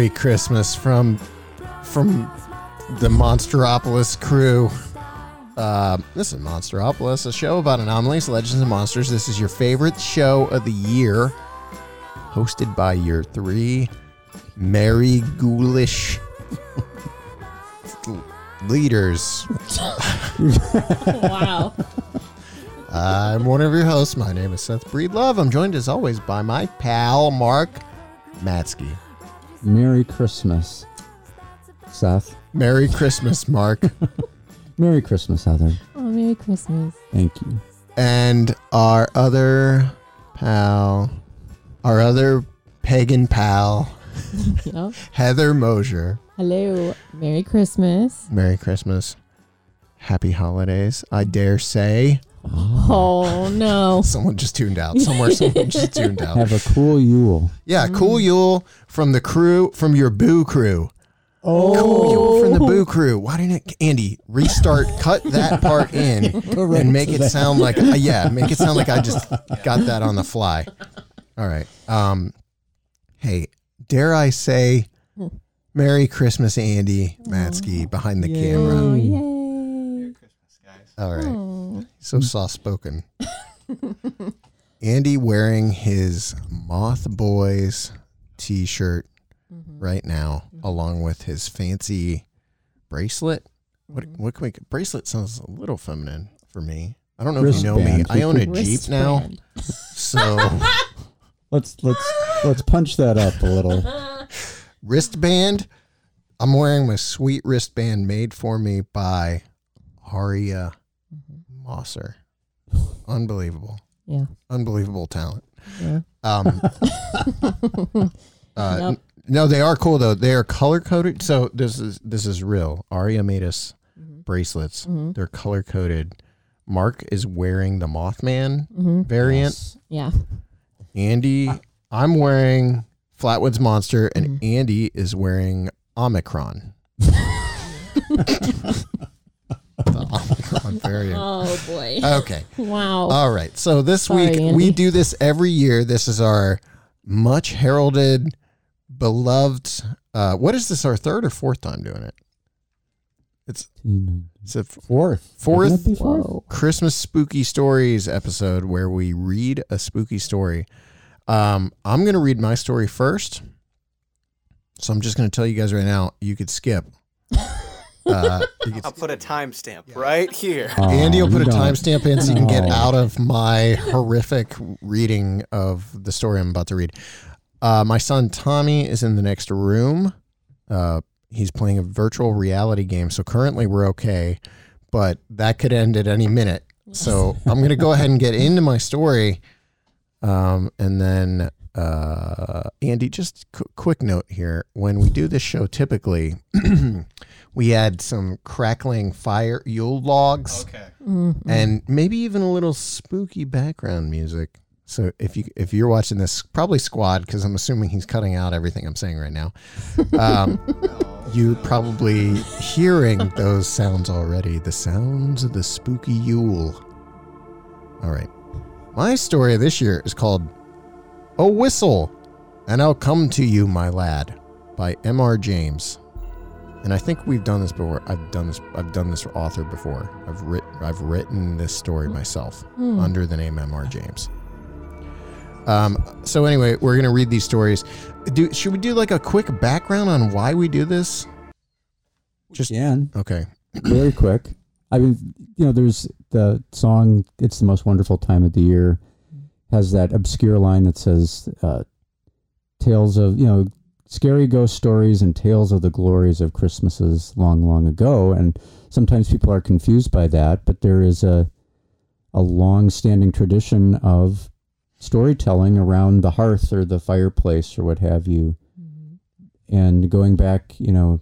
Merry Christmas from from the Monsteropolis crew. Uh, this is Monsteropolis, a show about anomalies, legends, and monsters. This is your favorite show of the year, hosted by your three merry, ghoulish leaders. wow. I'm one of your hosts. My name is Seth Breedlove. I'm joined as always by my pal Mark Matzke. Merry Christmas, Seth. Merry Christmas, Mark. Merry Christmas, Heather. Oh, Merry Christmas. Thank you. and our other pal, our other pagan pal, Yep. Heather Moser. Hello. Merry Christmas. Merry Christmas. Happy holidays. I dare say. Oh, no. Someone just tuned out. Somewhere someone just tuned out. Have a cool Yule. Yeah, cool Yule from the crew, from your Boo crew. Oh, Cool Yule from the Boo crew. Why didn't it, Andy restart? cut that part in and make it sound like uh, yeah, make it sound like I just got that on the fly. All right. Um, hey, dare I say, Merry Christmas, Andy Matzke behind the camera. Oh, Yay. yay. All right. So hmm. soft spoken. Andy wearing his Moth Boys t shirt mm-hmm. right now, mm-hmm. along with his fancy bracelet. What mm-hmm. what can we bracelet sounds a little feminine for me. I don't know if you know me. I own a Jeep now. So let's let's let's punch that up a little. wristband. I'm wearing my sweet wristband made for me by Aria Moser. Unbelievable. Yeah. Unbelievable talent. Yeah. Um, uh, Yep. n- no, they are cool though. They are color coded. So this is this is real. Aria made us bracelets. Mhm. They're color coded. Mark is wearing the Mothman Mhm. variant. Yes. Yeah. Andy, I'm wearing Flatwoods Monster, and Mhm. Andy is wearing Omicron. the Omicron variant. Oh, boy. Okay. Wow. All right. So this Sorry, week Andy. we do this every year. This is our much heralded, beloved. Uh, what is this? Our third or fourth time doing it? It's it's a Fourth. Fourth? Wouldn't it be fourth? Whoa. Christmas spooky stories episode where we read a spooky story. Um, I'm gonna read my story first, so I'm just gonna tell you guys right now. You could skip. Uh, you I'll put a timestamp right here. Aw, Andy will put a timestamp in so you can get out of my horrific reading of the story I'm about to read. Uh, my son Tommy is in the next room. Uh, he's playing a virtual reality game. So currently we're okay, but that could end at any minute. So I'm going to go ahead and get into my story. Um, and then, uh, Andy, just qu- quick note here. When we do this show, typically we add some crackling fire Yule logs Okay. Mhm. and maybe even a little spooky background music. So if you if you're watching this, probably Squad, because I'm assuming he's cutting out everything I'm saying right now. Um, you probably hearing those sounds already. The sounds of the spooky Yule. All right, my story this year is called "A Whistle," and I'll come to you, my lad, by M.R. James. And I think we've done this before. I've done this. I've done this author before. I've written. I've written this story myself Hmm. under the name M.R. James. Um. So anyway, we're gonna read these stories. Do should we do like a quick background on why we do this? Just Can okay. very quick. I mean, you know, there's the song "It's the Most Wonderful Time of the Year" has that obscure line that says, uh, "Tales of you know, scary ghost stories and tales of the glories of Christmases long, long ago." And sometimes people are confused by that, but there is a a long-standing tradition of storytelling around the hearth or the fireplace or what have you, Mhm. and going back, you know,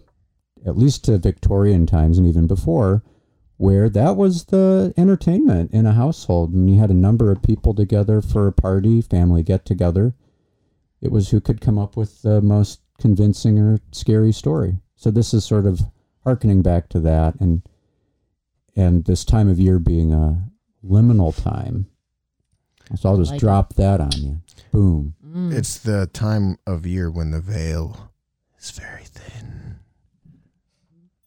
at least to Victorian times and even before, where that was the entertainment in a household. And you had a number of people together for a party, family get together. It was who could come up with the most convincing or scary story. So this is sort of harkening back to that and and this time of year being a liminal time. So I'll just Like it. drop that on you. Boom. Mm. It's the time of year when the veil is very thin.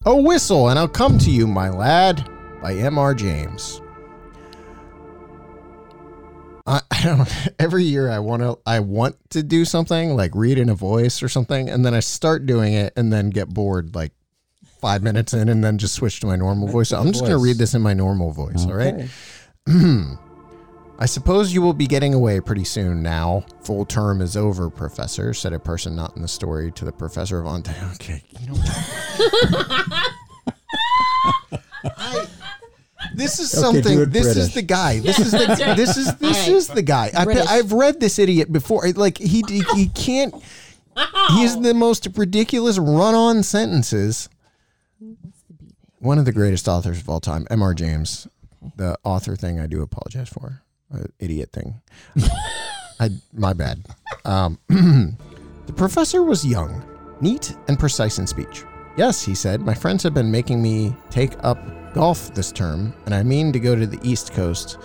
Oh, whistle, and I'll come to you, my lad, by M.R. James. I, I don't. Every year, I want to. I want to do something like read in a voice or something, and then I start doing it, and then get bored like five minutes in, and then just switch to my normal voice. So I'm just going to read this in my normal voice. All right. I suppose you will be getting away pretty soon now. Full term is over, Professor, said a person not in the story to the professor of Ontario. Okay, you know what? I, this is Okay, something. it This is the guy. This is the. This is this Alright. is the guy. I, British. I've read this idiot before. Like he he, he can't. He's the most ridiculous run-on sentences. One of the greatest authors of all time, M.R. James. The author thing I do apologize for. Uh, idiot thing. I my bad. Um, the professor was young, neat, and precise in speech. Yes, he said, my friends have been making me take up golf this term, and I mean to go to the East Coast.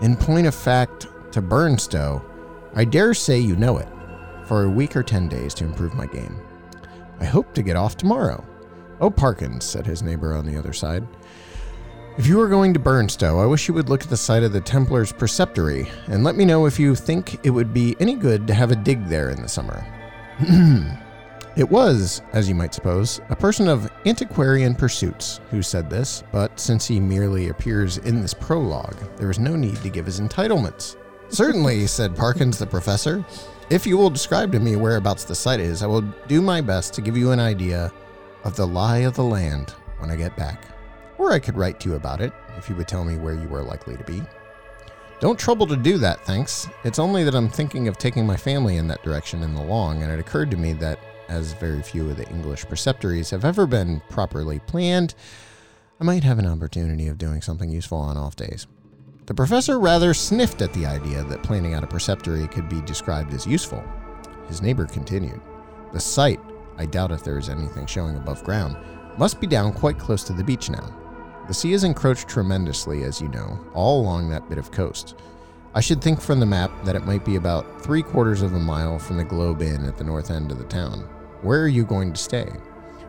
In point of fact, to Burnstow, I dare say you know it, for a week or ten days to improve my game. I hope to get off tomorrow. Oh, Parkins, said his neighbor on the other side. If you are going to Burnstow, I wish you would look at the site of the Templars' Preceptory and let me know if you think it would be any good to have a dig there in the summer. it was, as you might suppose, a person of antiquarian pursuits who said this, but since he merely appears in this prologue, there is no need to give his entitlements. Certainly, said Parkins the professor. If you will describe to me whereabouts the site is, I will do my best to give you an idea of the lie of the land when I get back. Or I could write to you about it if you would tell me where you were likely to be. Don't trouble to do that, thanks. It's only that I'm thinking of taking my family in that direction in the long, and it occurred to me that, as very few of the English preceptories have ever been properly planned, I might have an opportunity of doing something useful on off days. The professor rather sniffed at the idea that planning out a preceptory could be described as useful. His neighbor continued. The site, I doubt if there is anything showing above ground, must be down quite close to the beach now. The sea has encroached tremendously, as you know, all along that bit of coast. I should think from the map that it might be about three quarters of a mile from the Globe Inn at the north end of the town. Where are you going to stay?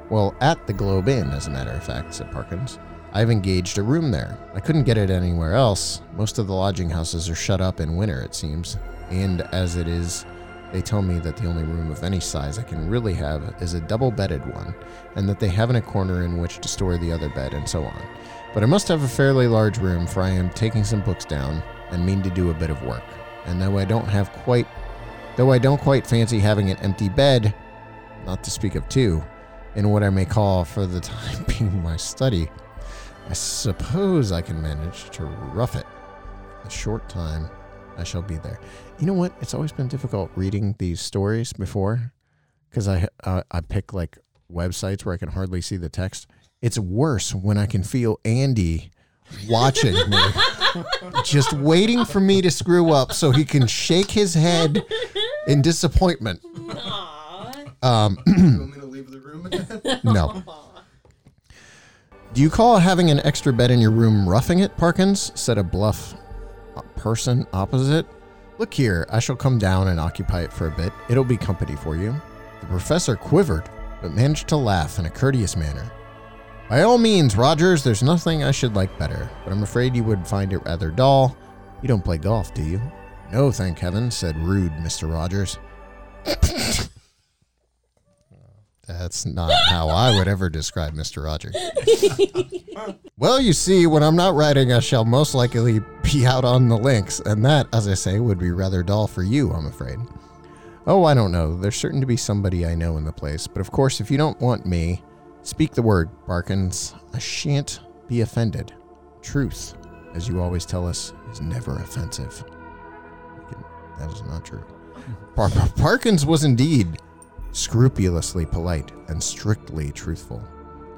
Well, at the Globe Inn, as a matter of fact, said Parkins. I've engaged a room there. I couldn't get it anywhere else. Most of the lodging houses are shut up in winter, it seems. And as it is, they tell me that the only room of any size I can really have is a double bedded one, and that they haven't a corner in which to store the other bed, and so on. But I must have a fairly large room, for I am taking some books down and mean to do a bit of work. And though I don't have quite, though I don't quite fancy having an empty bed, not to speak of two, in what I may call for the time being my study, I suppose I can manage to rough it. A short time, I shall be there. You know what? It's always been difficult reading these stories before, because I uh, I pick like websites where I can hardly see the text. It's worse when I can feel Andy watching me, just waiting for me to screw up so he can shake his head in disappointment. Um, no. Do you call having an extra bed in your room roughing it, Parkins? said a bluff person opposite. Look here, I shall come down and occupy it for a bit. It'll be company for you. The professor quivered, but managed to laugh in a courteous manner. By all means, Rogers, there's nothing I should like better, but I'm afraid you would find it rather dull. You don't play golf, do you? No, thank heaven, said rude Mr. Rogers. That's not how I would ever describe Mr. Rogers. well, you see, when I'm not writing, I shall most likely be out on the links, and that, as I say, would be rather dull for you, I'm afraid. Oh, I don't know. There's certain to be somebody I know in the place, but of course, if you don't want me, speak the word, Barkins. I shan't be offended. Truth, as you always tell us, is never offensive. That is not true. Par- Parkins was indeed scrupulously polite and strictly truthful.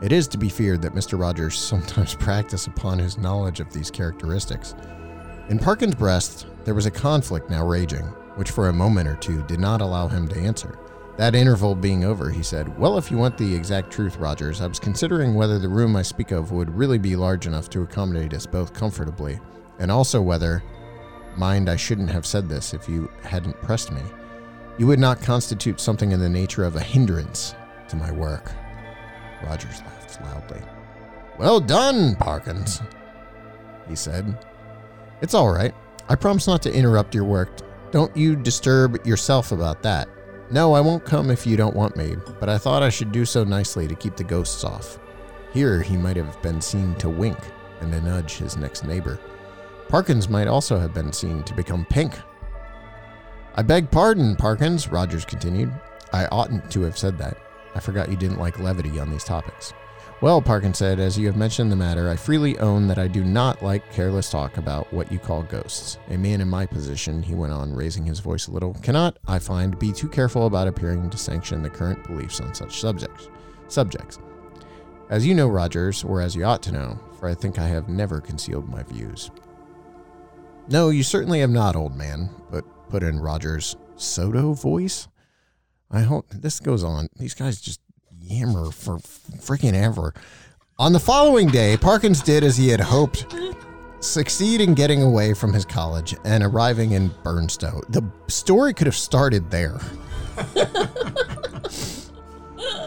It is to be feared that Mr. Rogers sometimes practiced upon his knowledge of these characteristics. In Parkin's breast, there was a conflict now raging, which for a moment or two did not allow him to answer. That interval being over, he said, Well, if you want the exact truth, Rogers, I was considering whether the room I speak of would really be large enough to accommodate us both comfortably, and also whether, mind, I shouldn't have said this if you hadn't pressed me, you would not constitute something in the nature of a hindrance to my work. Rogers laughed loudly. Well done, Parkins, he said. It's all right. I promise not to interrupt your work. Don't you disturb yourself about that. No, I won't come if you don't want me, but I thought I should do so nicely to keep the ghosts off. Here, he might have been seen to wink and to nudge his next neighbor. Parkins might also have been seen to become pink. I beg pardon, Parkins, Rogers continued. I oughtn't to have said that. I forgot you didn't like levity on these topics. Well, Parkins said, as you have mentioned the matter, I freely own that I do not like careless talk about what you call ghosts. A man in my position, he went on, raising his voice a little, cannot, I find, be too careful about appearing to sanction the current beliefs on such subjects. Subjects. As you know, Rogers, or as you ought to know, for I think I have never concealed my views. No, you certainly have not, old man, but put in Rogers' Soto voice. I hope this goes on. These guys just yammer for freaking ever. On the following day, Parkins did as he had hoped succeed in getting away from his college and arriving in Burnstow. The story could have started there.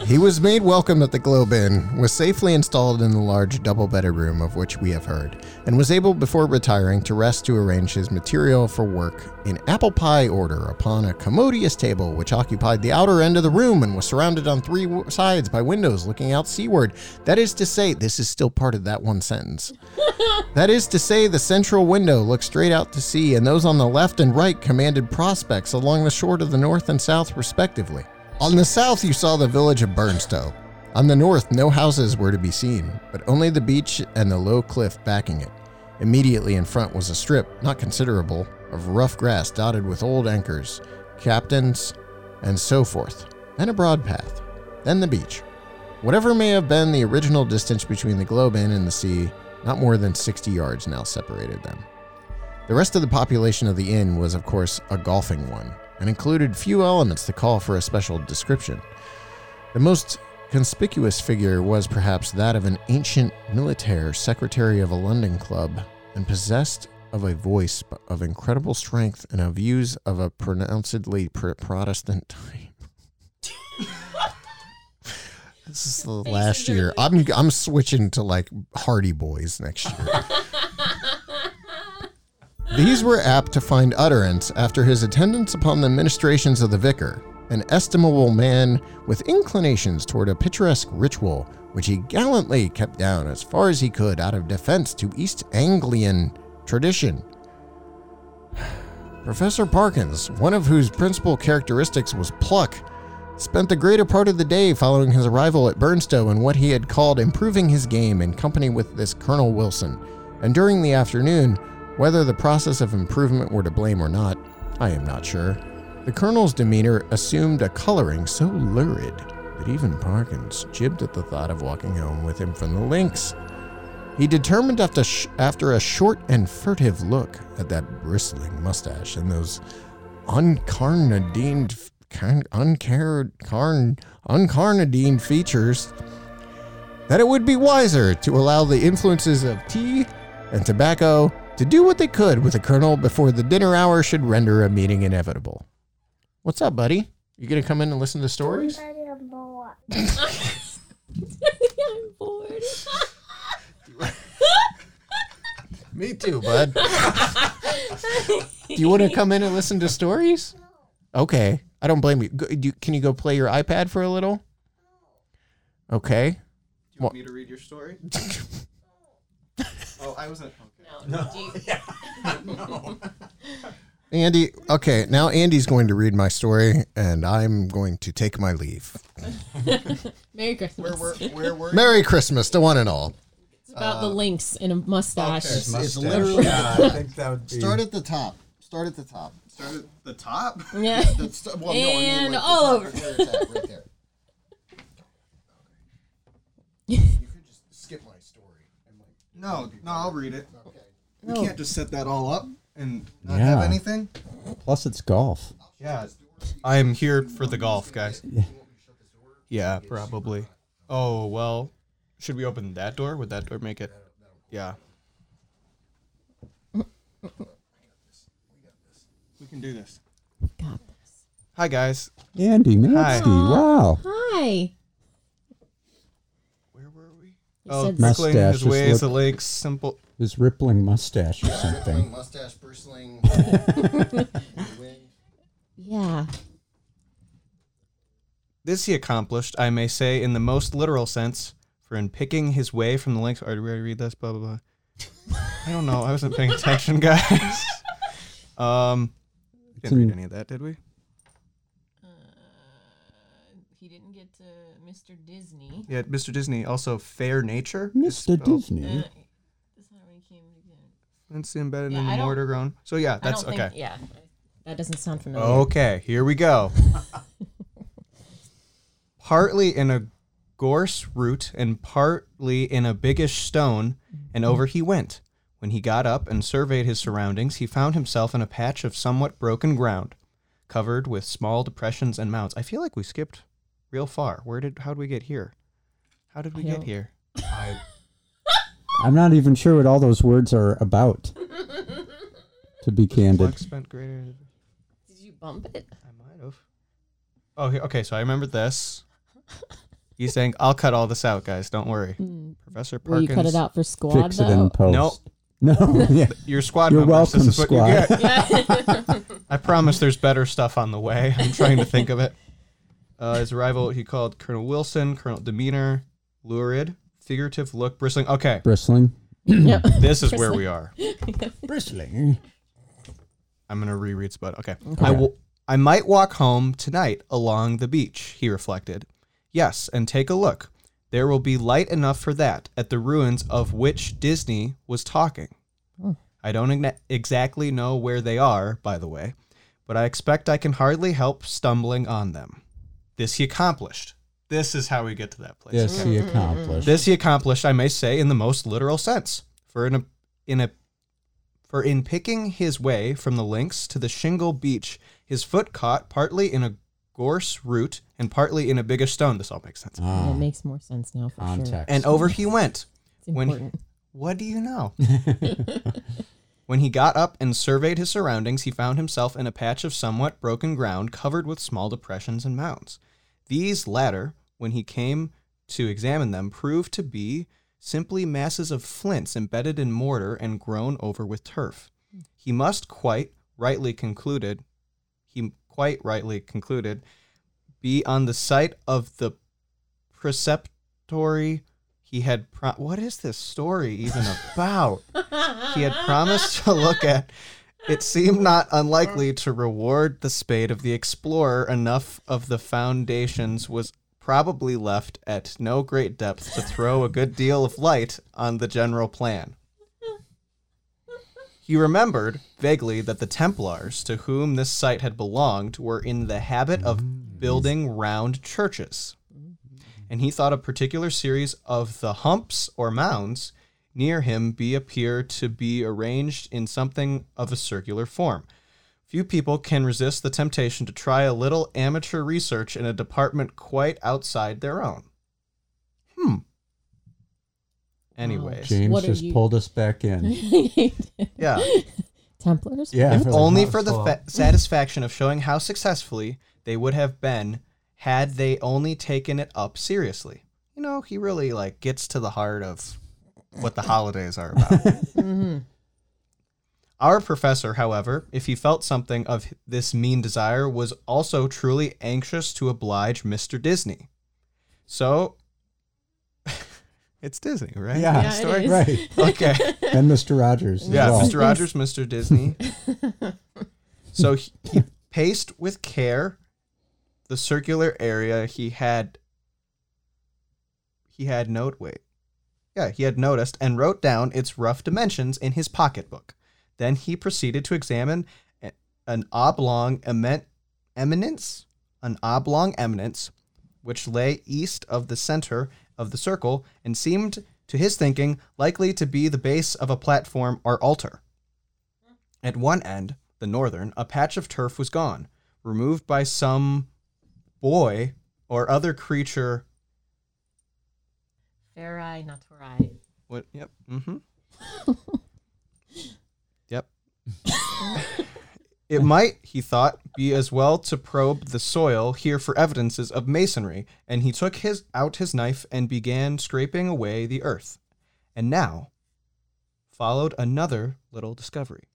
He was made welcome at the Globe Inn, was safely installed in the large double bedded room of which we have heard, and was able before retiring to rest to arrange his material for work in apple pie order upon a commodious table which occupied the outer end of the room and was surrounded on three w- sides by windows looking out seaward. That is to say, this is still part of that one sentence. That is to say, the central window looked straight out to sea, and those on the left and right commanded prospects along the shore to the north and south, respectively. On the south, you saw the village of Burnstow. On the north, no houses were to be seen, but only the beach and the low cliff backing it. Immediately in front was a strip, not considerable, of rough grass dotted with old anchors, captains, and so forth. Then a broad path. Then the beach. Whatever may have been the original distance between the Globe Inn and the sea, not more than 60 yards now separated them. The rest of the population of the inn was, of course, a golfing one, and included few elements to call for a special description. The most conspicuous figure was perhaps that of an ancient militaire secretary of a London club, and possessed of a voice of incredible strength and of views of a pronouncedly pr- Protestant type. this is the last year. I'm I'm switching to like Hardy Boys next year. These were apt to find utterance after his attendance upon the ministrations of the vicar, an estimable man with inclinations toward a picturesque ritual, which he gallantly kept down as far as he could out of defense to East Anglian tradition. Professor Parkins, one of whose principal characteristics was pluck, spent the greater part of the day following his arrival at Burnstow in what he had called improving his game in company with this Colonel Wilson, and during the afternoon, whether the process of improvement were to blame or not, I am not sure. The colonel's demeanor assumed a coloring so lurid that even Parkins jibbed at the thought of walking home with him from the links. He determined after, sh- after a short and furtive look at that bristling mustache and those uncarnadined, car- uncar- carn- uncarnadined features that it would be wiser to allow the influences of tea and tobacco to do what they could with the colonel before the dinner hour should render a meeting inevitable. What's up, buddy? You gonna come in and listen to stories? I'm bored. Me too, bud. Do you want to come in and listen to stories? Okay, I don't blame you. Go, do, can you go play your iPad for a little? Okay. Do you want me to read your story? oh, I wasn't. Okay. Andy, okay, now Andy's going to read my story and I'm going to take my leave. Merry Christmas. Where were where were Merry Christmas to one and all. it's about the uh, lynx in a mustache. okay. It's Mustache. literally Yeah, I think that would be. start at the top. Start at the top. Start at the top. Yeah. That's, well, no, I mean, And like the all top, over. Where it's at, right there. You could just skip my story. and, like, No, no, I'll read it. Okay. We No. can't just set that all up and not have Yeah. anything. Plus, it's golf. Yeah, I'm here for the golf, guys. Yeah. Yeah, probably. Oh well, should we open that door? Would that door make it? Yeah. We can do this. Got this. Hi guys. Andy Mansky. Wow. Hi. Oh, said- circling Mustache his just way is look- a lake. Simple. His rippling mustache or something. mustache bristling. Yeah. This he accomplished, I may say, in the most literal sense, for in picking his way from the links. Or did we already read this? Blah blah blah. I don't know. I wasn't paying attention, guys. um, didn't read any of that, did we? Uh, He didn't get to Mr. Disney. Yeah, Mr. Disney. Also, fair nature. is Mr. spelled- Disney. That's not when he came again. It's embedded Yeah, in the I mortar ground. So yeah, that's I don't okay. think, yeah. That doesn't sound familiar. Okay, here we go. partly in a gorse root and partly in a biggish stone, and over he went. When he got up and surveyed his surroundings, he found himself in a patch of somewhat broken ground, covered with small depressions and mounds. I feel like we skipped real far. Where did how did we get here? How did we get here? I'm not even sure what all those words are about. to be candid. Flex spent greater. Did you bump it? I might have. Oh, he- okay. So I remember this. He's saying, "I'll cut all this out, guys. Don't worry." Professor Will Perkins. you cut it out for squad Fix it though? in post. Nope. No. yeah. Your squad You're members. welcome, this is what squad. you get. I promise there's better stuff on the way. I'm trying to think of it. Uh, his rival, he called Colonel Wilson, Colonel Demeanor, lurid, figurative look, bristling. Okay, Bristling. Yep. this is where we are. Bristling. I'm gonna reread Spud. Okay. I will. I might walk home tonight along the beach. He reflected. Yes, and take a look. There will be light enough for that at the ruins of which Disney was talking. Oh. I don't igna- exactly know where they are, by the way, but I expect I can hardly help stumbling on them. This he accomplished. This is how we get to that place. Yes, mm, he mm, mm, accomplished. This he accomplished, I may say, in the most literal sense. For in a in a for in picking his way from the links to the shingle beach, his foot caught partly in a gorse root and partly in a biggish stone. This all makes sense. Ah, It makes more sense now for sure. And over he went. It's When- important. What do you know? when he got up and surveyed his surroundings, he found himself in a patch of somewhat broken ground covered with small depressions and mounds. These latter, when he came to examine them, proved to be simply masses of flints embedded in mortar and grown over with turf. He must quite rightly concluded, he quite rightly concluded, be on the site of the preceptory he had pro- what is this story even about he had promised to look at it seemed not unlikely to reward the spade of the explorer enough of the foundations was probably left at no great depth to throw a good deal of light on the general plan he remembered vaguely that the Templars, to whom this site had belonged, were in the habit of building round churches. And he thought a particular series of the humps or mounds near him be appear to be arranged in something of a circular form. Few people can resist the temptation to try a little amateur research in a department quite outside their own. Hmm. Anyways, James What are just you- pulled us back in. yeah. Templars? Yeah. if for the only for the fa- satisfaction of showing how successfully they would have been had they only taken it up seriously. You know, he really like gets to the heart of what the holidays are about. Our professor, however, if he felt something of this mean desire, was also truly anxious to oblige Mr. Disney. So, it's Disney, right? Yeah, Yeah, it Story? is. right. Okay. And Mr. Rogers. Yeah, well. Mr. Rogers, Mr. Disney. so he, he paced with care the circular area he had he had note wait. Yeah, he had noticed and wrote down its rough dimensions in his pocketbook. Then he proceeded to examine an oblong emen- eminence, an oblong eminence which lay east of the center of the circle and seemed to his thinking likely to be the base of a platform or altar. At one end, the northern, a patch of turf was gone, removed by some boy or other creature. Ferae naturae. What? Yep. Mm-hmm. It might, he thought, be as well to probe the soil here for evidences of masonry, and he took his out his knife and began scraping away the earth. And now followed another little discovery.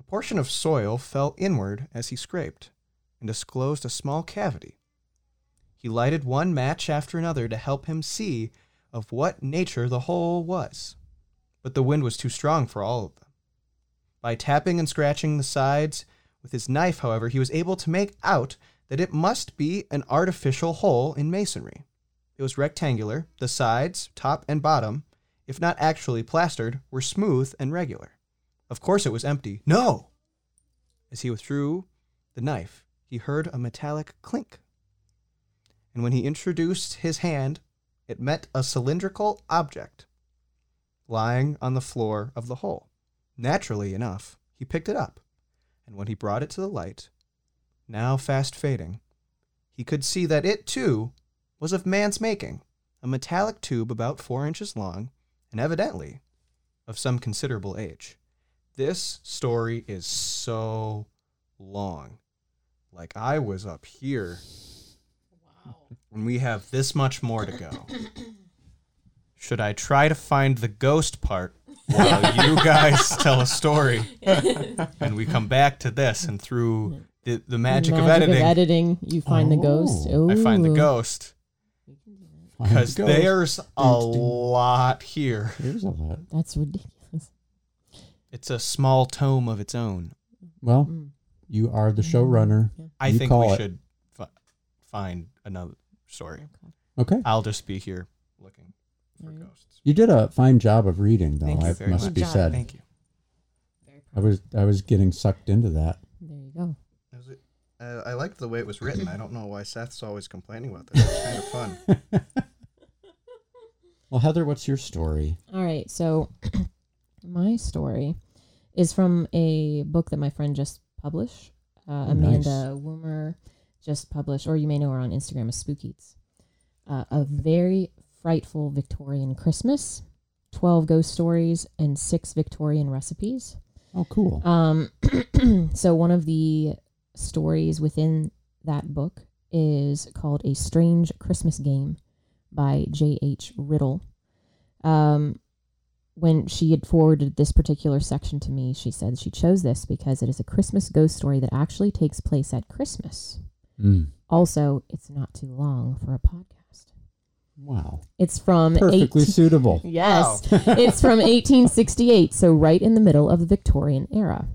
A portion of soil fell inward as he scraped and disclosed a small cavity. He lighted one match after another to help him see of what nature the hole was. But the wind was too strong for all of them. By tapping and scratching the sides with his knife, however, he was able to make out that it must be an artificial hole in masonry. It was rectangular, the sides, top and bottom, if not actually plastered, were smooth and regular. Of course it was empty. No! As he withdrew the knife, he heard a metallic clink. And when he introduced his hand, it met a cylindrical object lying on the floor of the hole. Naturally enough, he picked it up, and when he brought it to the light, now fast fading, he could see that it too was of man's making, a metallic tube about four inches long, and evidently of some considerable age. This story is so long. Like I was up here, Wow. and we have this much more to go. Should I try to find the ghost part while you guys tell a story, and we come back to this, and through the, the magic, of editing, editing, you find the ghost. Oh. I find the ghost because the there's a lot here. There's a lot. That's ridiculous. It's a small tome of its own. Well, Mm. you are the showrunner. I You think call we it. should fi- find another story. Okay. I'll just be here looking for Alright. ghosts. You did a fine job of reading, though. Thank you it very must much. be Good job. said. Thank you. Very I was I was getting sucked into that. There you go. Uh, I liked the way it was written. I don't know why Seth's always complaining about this. It's kind of fun. Well, Heather, what's your story? All right. So, my story is from a book that my friend just published. Uh, Oh, nice. Amanda Woomer just published, or you may know her on Instagram as Spook Eats. Uh, a very frightful Victorian Christmas, 12 ghost stories, and six Victorian recipes. Oh, cool. Um, so one of the stories within that book is called "A Strange Christmas Game" by J. H. Riddell. Um, when she had forwarded this particular section to me, she said she chose this because it is a Christmas ghost story that actually takes place at Christmas. Mm. Also, it's not too long for a podcast. Wow. It's from Perfectly 18 suitable. Yes. it's from 1868, so right in the middle of the Victorian era.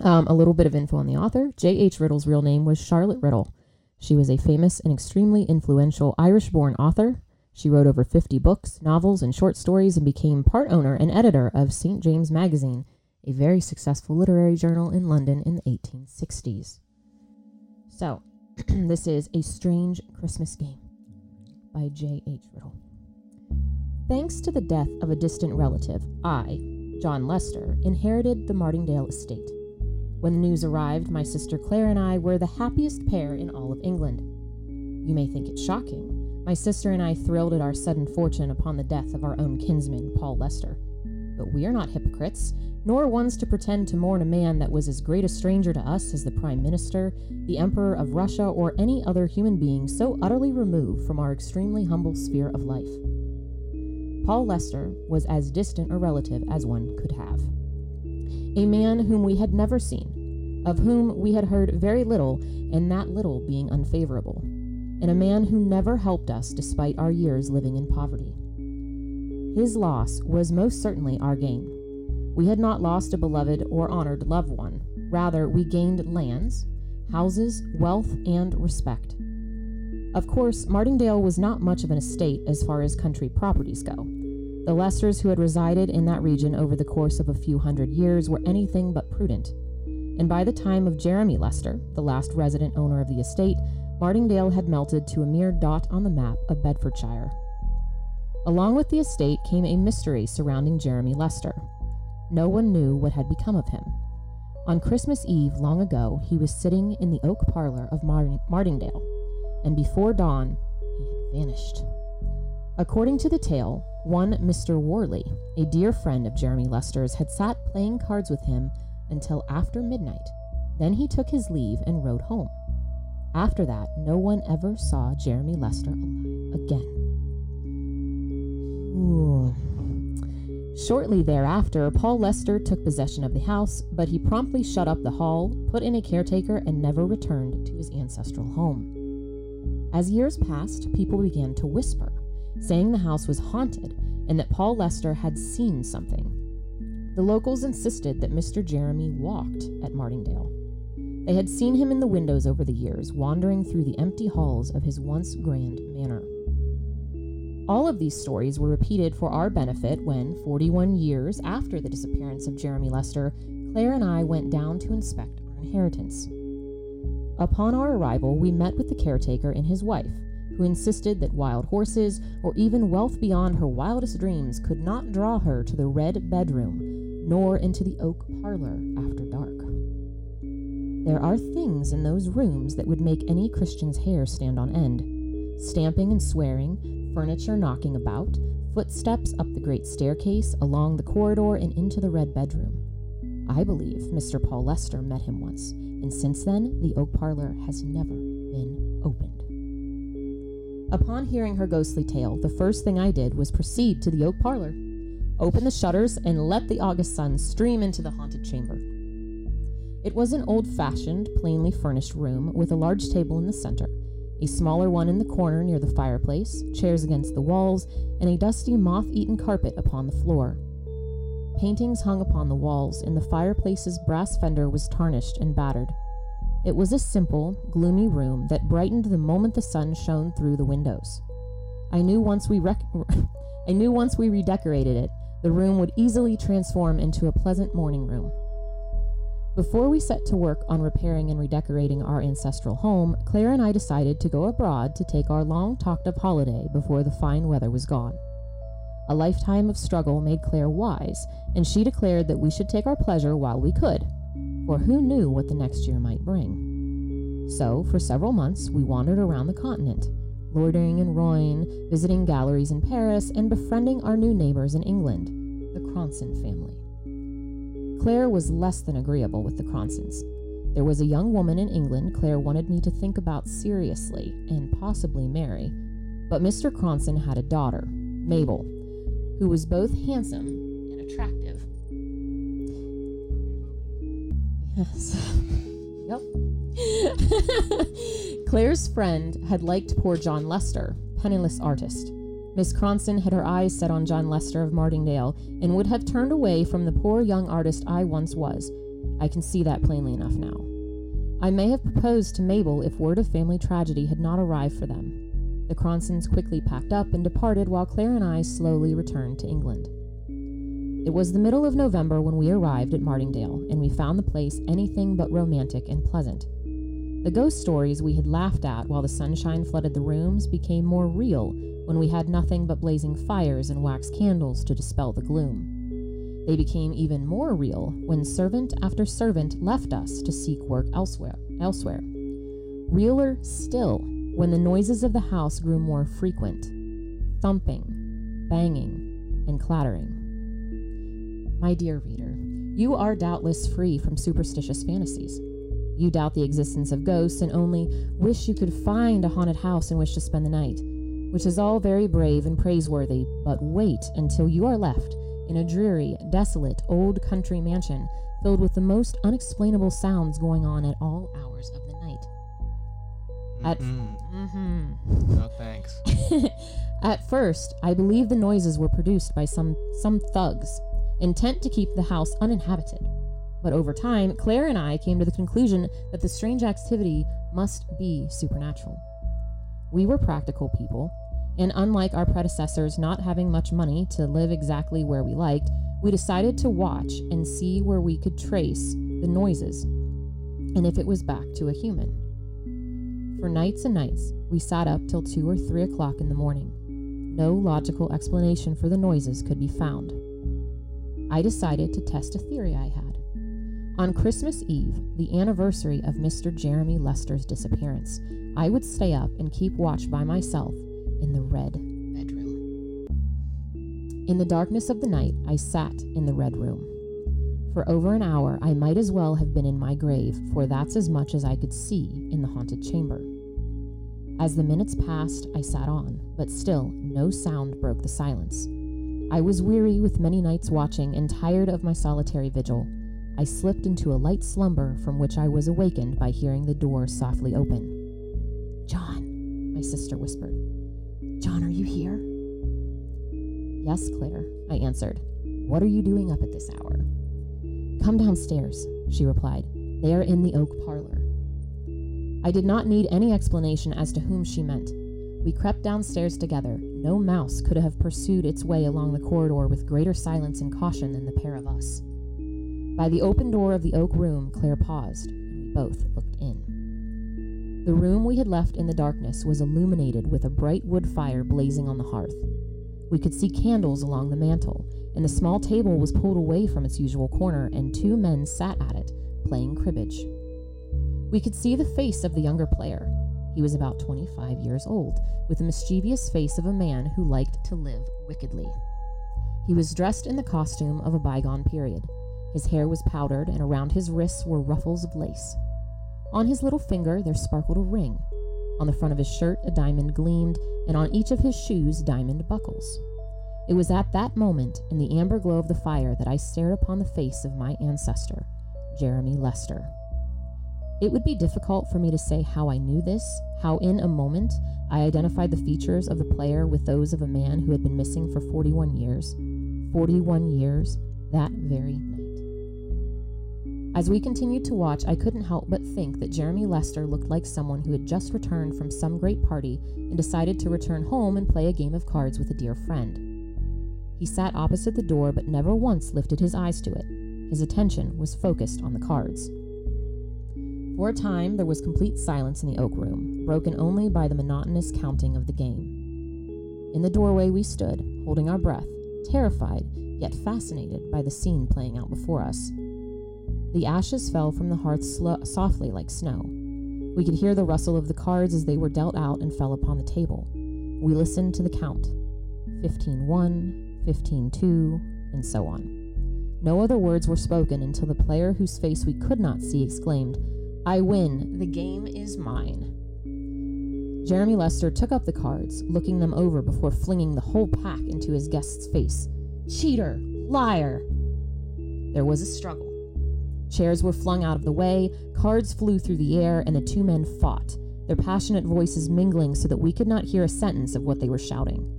Um, a little bit of info on the author. J.H. Riddell's real name was Charlotte Riddell. She was a famous and extremely influential Irish born author. She wrote over 50 books, novels, and short stories and became part owner and editor of St. James Magazine, a very successful literary journal in London in the 1860s. So, this is A Strange Christmas Game by J.H. Riddell. Thanks to the death of a distant relative, I, John Lester, inherited the Martingale estate. When the news arrived, my sister Claire and I were the happiest pair in all of England. You may think it shocking. My sister and I thrilled at our sudden fortune upon the death of our own kinsman, Paul Lester. But we are not hypocrites, nor ones to pretend to mourn a man that was as great a stranger to us as the Prime Minister, the Emperor of Russia, or any other human being so utterly removed from our extremely humble sphere of life. Paul Lester was as distant a relative as one could have. A man whom we had never seen, of whom we had heard very little, and that little being unfavorable, and a man who never helped us despite our years living in poverty. His loss was most certainly our gain. We had not lost a beloved or honored loved one. Rather, we gained lands, houses, wealth, and respect. Of course, Martingale was not much of an estate as far as country properties go. The Lesters who had resided in that region over the course of a few hundred years were anything but prudent. And by the time of Jeremy Lester, the last resident owner of the estate, Martingale had melted to a mere dot on the map of Bedfordshire. Along with the estate came a mystery surrounding Jeremy Lester. No one knew what had become of him. On Christmas Eve, long ago, he was sitting in the oak parlor of Mar- Martingale, and before dawn, he had vanished. According to the tale, one Mr. Worley, a dear friend of Jeremy Lester's, had sat playing cards with him until after midnight, Then he took his leave and rode home. After that, no one ever saw Jeremy Lester alive again. Ooh. Shortly thereafter, Paul Lester took possession of the house, but he promptly shut up the hall, put in a caretaker, and never returned to his ancestral home. As years passed, people began to whisper, saying the house was haunted and that Paul Lester had seen something. The locals insisted that Mr. Jeremy walked at Martingdale. They had seen him in the windows over the years, wandering through the empty halls of his once grand manor. All of these stories were repeated for our benefit when, 41 years after the disappearance of Jeremy Lester, Claire and I went down to inspect our inheritance. Upon our arrival, we met with the caretaker and his wife, who insisted that wild horses or even wealth beyond her wildest dreams could not draw her to the red bedroom nor into the oak parlor after dark. There are things in those rooms that would make any Christian's hair stand on end stamping and swearing, furniture knocking about, footsteps up the great staircase, along the corridor, and into the red bedroom. I believe Mr. Paul Lester met him once, and since then, the oak parlor has never been opened. Upon hearing her ghostly tale, the first thing I did was proceed to the oak parlor, open the shutters, and let the August sun stream into the haunted chamber. It was an old fashioned, plainly furnished room with a large table in the center, a smaller one in the corner near the fireplace, chairs against the walls, and a dusty, moth eaten carpet upon the floor. Paintings hung upon the walls, and the fireplace's brass fender was tarnished and battered. It was a simple, gloomy room that brightened the moment the sun shone through the windows. I knew once we rec- I knew once we redecorated it, the room would easily transform into a pleasant morning room. Before we set to work on repairing and redecorating our ancestral home, Claire and I decided to go abroad to take our long talked of holiday before the fine weather was gone. A lifetime of struggle made Claire wise, and she declared that we should take our pleasure while we could, for who knew what the next year might bring. So, for several months, we wandered around the continent, loitering in Rouen, visiting galleries in Paris, and befriending our new neighbors in England, the Cronson family. Claire was less than agreeable with the Cronsons. There was a young woman in England Claire wanted me to think about seriously and possibly marry, but Mr. Cronson had a daughter, Mabel, who was both handsome and attractive. Yes. yep. Claire's friend had liked poor John Lester, penniless artist. Miss Cronson had her eyes set on John Lester of Martingdale and would have turned away from the poor young artist I once was. I can see that plainly enough now. I may have proposed to Mabel if word of family tragedy had not arrived for them. The Cronsons quickly packed up and departed while Claire and I slowly returned to England. It was the middle of November when we arrived at Martingdale, and we found the place anything but romantic and pleasant. The ghost stories we had laughed at while the sunshine flooded the rooms became more real when we had nothing but blazing fires and wax candles to dispel the gloom. They became even more real when servant after servant left us to seek work elsewhere. Elsewhere. Realer still when the noises of the house grew more frequent thumping, banging, and clattering. My dear reader, you are doubtless free from superstitious fantasies. You doubt the existence of ghosts and only wish you could find a haunted house in which to spend the night which is all very brave and praiseworthy, but wait until you are left in a dreary, desolate, old country mansion filled with the most unexplainable sounds going on at all hours of the night. At Mm-mm. Mhm. No thanks. At first, I believe the noises were produced by some some thugs, intent to keep the house uninhabited. But over time, Claire and I came to the conclusion that the strange activity must be supernatural. We were practical people, and unlike our predecessors not having much money to live exactly where we liked, we decided to watch and see where we could trace the noises and if it was back to a human. For nights and nights, we sat up till two or three o'clock in the morning. No logical explanation for the noises could be found. I decided to test a theory I had. On Christmas Eve, the anniversary of Mr. Jeremy Lester's disappearance, I would stay up and keep watch by myself in the red bedroom. In the darkness of the night, I sat in the red room. For over an hour, I might as well have been in my grave, for that's as much as I could see in the haunted chamber. As the minutes passed, I sat on, but still no sound broke the silence. I was weary with many nights watching and tired of my solitary vigil. I slipped into a light slumber from which I was awakened by hearing the door softly open. John, my sister whispered. John, are you here? Yes, Claire, I answered. What are you doing up at this hour? Come downstairs, she replied. They are in the oak parlor. I did not need any explanation as to whom she meant. We crept downstairs together. No mouse could have pursued its way along the corridor with greater silence and caution than the pair of us. By the open door of the oak room, Claire paused, and we both looked in. The room we had left in the darkness was illuminated with a bright wood fire blazing on the hearth. We could see candles along the mantel, and the small table was pulled away from its usual corner, and two men sat at it, playing cribbage. We could see the face of the younger player. He was about 25 years old, with the mischievous face of a man who liked to live wickedly. He was dressed in the costume of a bygone period. His hair was powdered, and around his wrists were ruffles of lace. On his little finger there sparkled a ring. On the front of his shirt, a diamond gleamed, and on each of his shoes, diamond buckles. It was at that moment, in the amber glow of the fire, that I stared upon the face of my ancestor, Jeremy Lester. It would be difficult for me to say how I knew this, how in a moment I identified the features of the player with those of a man who had been missing for 41 years. 41 years, that very. As we continued to watch, I couldn't help but think that Jeremy Lester looked like someone who had just returned from some great party and decided to return home and play a game of cards with a dear friend. He sat opposite the door but never once lifted his eyes to it. His attention was focused on the cards. For a time, there was complete silence in the oak room, broken only by the monotonous counting of the game. In the doorway we stood, holding our breath, terrified, yet fascinated by the scene playing out before us. The ashes fell from the hearth softly like snow. We could hear the rustle of the cards as they were dealt out and fell upon the table. We listened to the count 15 1, 15 2, and so on. No other words were spoken until the player whose face we could not see exclaimed, I win, the game is mine. Jeremy Lester took up the cards, looking them over before flinging the whole pack into his guest's face. Cheater! Liar! There was a struggle. Chairs were flung out of the way, cards flew through the air, and the two men fought, their passionate voices mingling so that we could not hear a sentence of what they were shouting.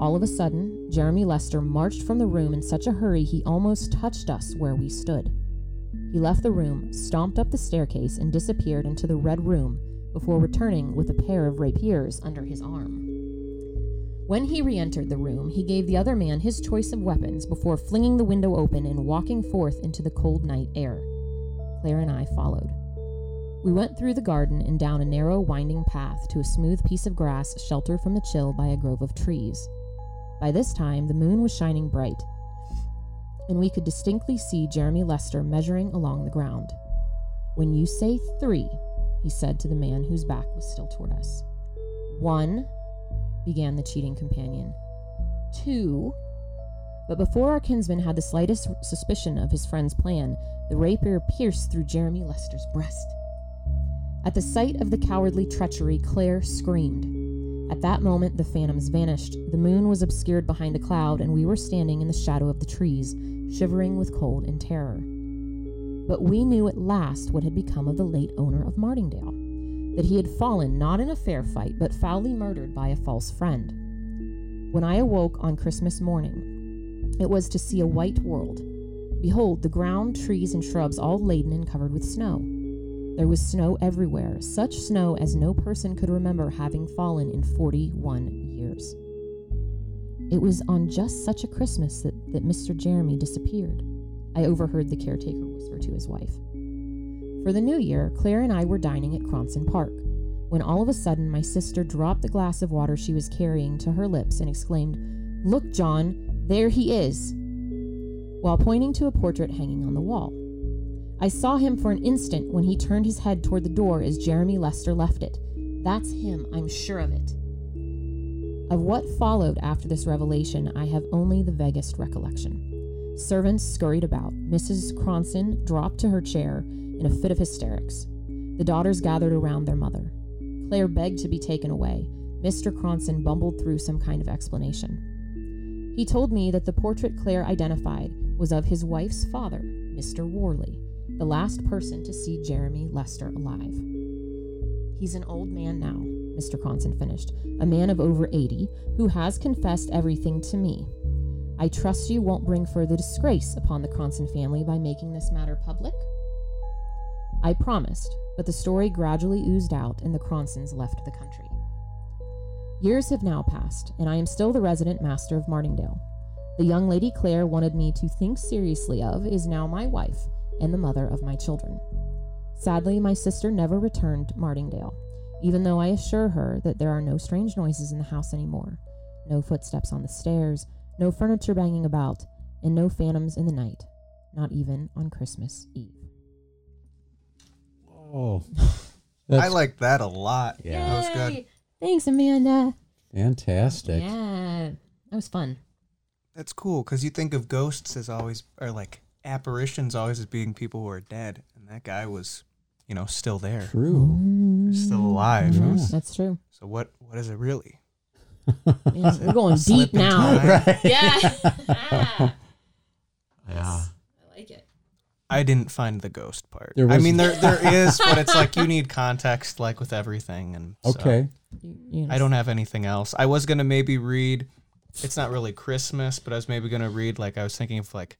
All of a sudden, Jeremy Lester marched from the room in such a hurry he almost touched us where we stood. He left the room, stomped up the staircase, and disappeared into the red room before returning with a pair of rapiers under his arm. When he re entered the room, he gave the other man his choice of weapons before flinging the window open and walking forth into the cold night air. Claire and I followed. We went through the garden and down a narrow, winding path to a smooth piece of grass sheltered from the chill by a grove of trees. By this time, the moon was shining bright, and we could distinctly see Jeremy Lester measuring along the ground. When you say three, he said to the man whose back was still toward us. One, began the cheating companion. Two. But before our kinsman had the slightest suspicion of his friend's plan, the rapier pierced through Jeremy Lester's breast. At the sight of the cowardly treachery, Claire screamed. At that moment, the phantoms vanished. The moon was obscured behind a cloud, and we were standing in the shadow of the trees, shivering with cold and terror. But we knew at last what had become of the late owner of Martingale that he had fallen not in a fair fight, but foully murdered by a false friend. When I awoke on Christmas morning, it was to see a white world. Behold, the ground, trees, and shrubs all laden and covered with snow. There was snow everywhere, such snow as no person could remember having fallen in 41 years. It was on just such a Christmas that, that Mr. Jeremy disappeared. I overheard the caretaker whisper to his wife. For the new year, Claire and I were dining at Cronson Park, when all of a sudden my sister dropped the glass of water she was carrying to her lips and exclaimed, Look, John, there he is! while pointing to a portrait hanging on the wall. I saw him for an instant when he turned his head toward the door as Jeremy Lester left it. That's him, I'm sure of it. Of what followed after this revelation, I have only the vaguest recollection. Servants scurried about. Mrs. Cronson dropped to her chair in a fit of hysterics. The daughters gathered around their mother. Claire begged to be taken away. Mr. Cronson bumbled through some kind of explanation. He told me that the portrait Claire identified was of his wife's father, Mr. Worley, the last person to see Jeremy Lester alive. He's an old man now, Mr. Cronson finished, a man of over 80 who has confessed everything to me. I trust you won't bring further disgrace upon the Cronson family by making this matter public? I promised, but the story gradually oozed out and the Cronsons left the country. Years have now passed, and I am still the resident master of Martingale. The young lady Claire wanted me to think seriously of is now my wife and the mother of my children. Sadly, my sister never returned to Martingale, even though I assure her that there are no strange noises in the house anymore, no footsteps on the stairs, no furniture banging about, and no phantoms in the night, not even on Christmas Eve. Oh, I like that a lot. Yeah. That was good. Yay! Thanks, Amanda. fantastic. Yeah, that was fun. That's cool because you think of ghosts as always, or like apparitions always as being people who are dead, and that guy was, you know, still there, True. still alive. It Yeah. was- That's true. So what? What is it really? Yeah, we're going Slip deep in now. time? Yeah. Ah, Yeah. I like it. I didn't find the ghost part. There I mean, there there is, but it's like you need context, like with everything, and so Okay. You, you I don't have anything else. I was gonna maybe read. It's not really Christmas, but I was maybe gonna read like I was thinking of like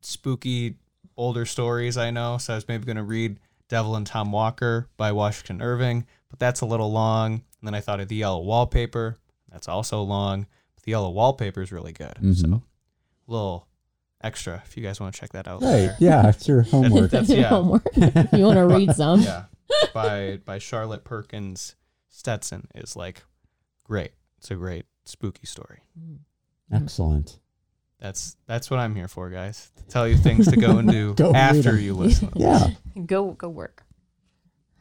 spooky older stories I know. So I was maybe gonna read Devil and Tom Walker by Washington Irving, but that's a little long. And then I thought of The Yellow Wallpaper. That's also long. But the Yellow Wallpaper is really good. Mhm. So little extra if you guys want to check that out. Right. later. Yeah, it's your homework. That's Your yeah. homework. you want to read some? yeah by by charlotte perkins stetson is like great it's a great spooky story mm. Excellent. that's that's what i'm here for guys to tell you things to go and do Go read after 'em. you listen Yeah. Go go work.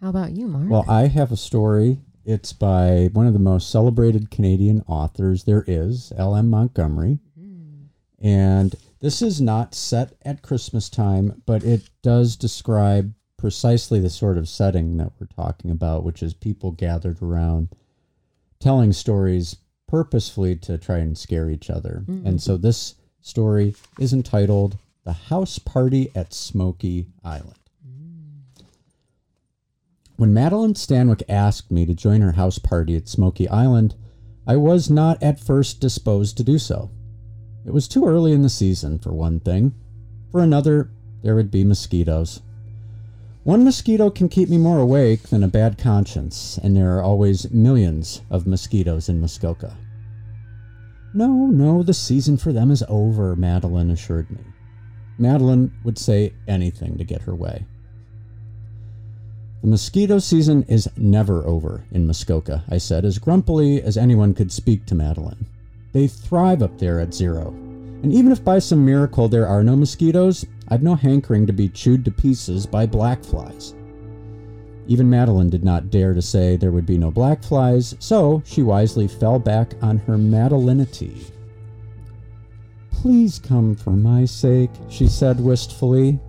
How about you, Mark? Well, I have a story. It's by one of the most celebrated Canadian authors there is, L.M. Montgomery. Mm. And this is not set at Christmas time, but it does describe precisely the sort of setting that we're talking about, which is people gathered around telling stories purposefully to try and scare each other. Mm-hmm. And so this story is entitled The House Party at Smoky Island. Mm. When Madeline Stanwyck asked me to join her house party at Smoky Island, I was not at first disposed to do so. It was too early in the season, for one thing. For another, there would be mosquitoes. One mosquito can keep me more awake than a bad conscience, and there are always millions of mosquitoes in Muskoka. No, no, the season for them is over, Madeline assured me. Madeline would say anything to get her way. The mosquito season is never over in Muskoka, I said, as grumpily as anyone could speak to Madeline. They thrive up there at zero. And even if by some miracle there are no mosquitoes, I've no hankering to be chewed to pieces by black flies. Even Madeline did not dare to say there would be no black flies, so she wisely fell back on her Madelinity. Please come for my sake, she said wistfully.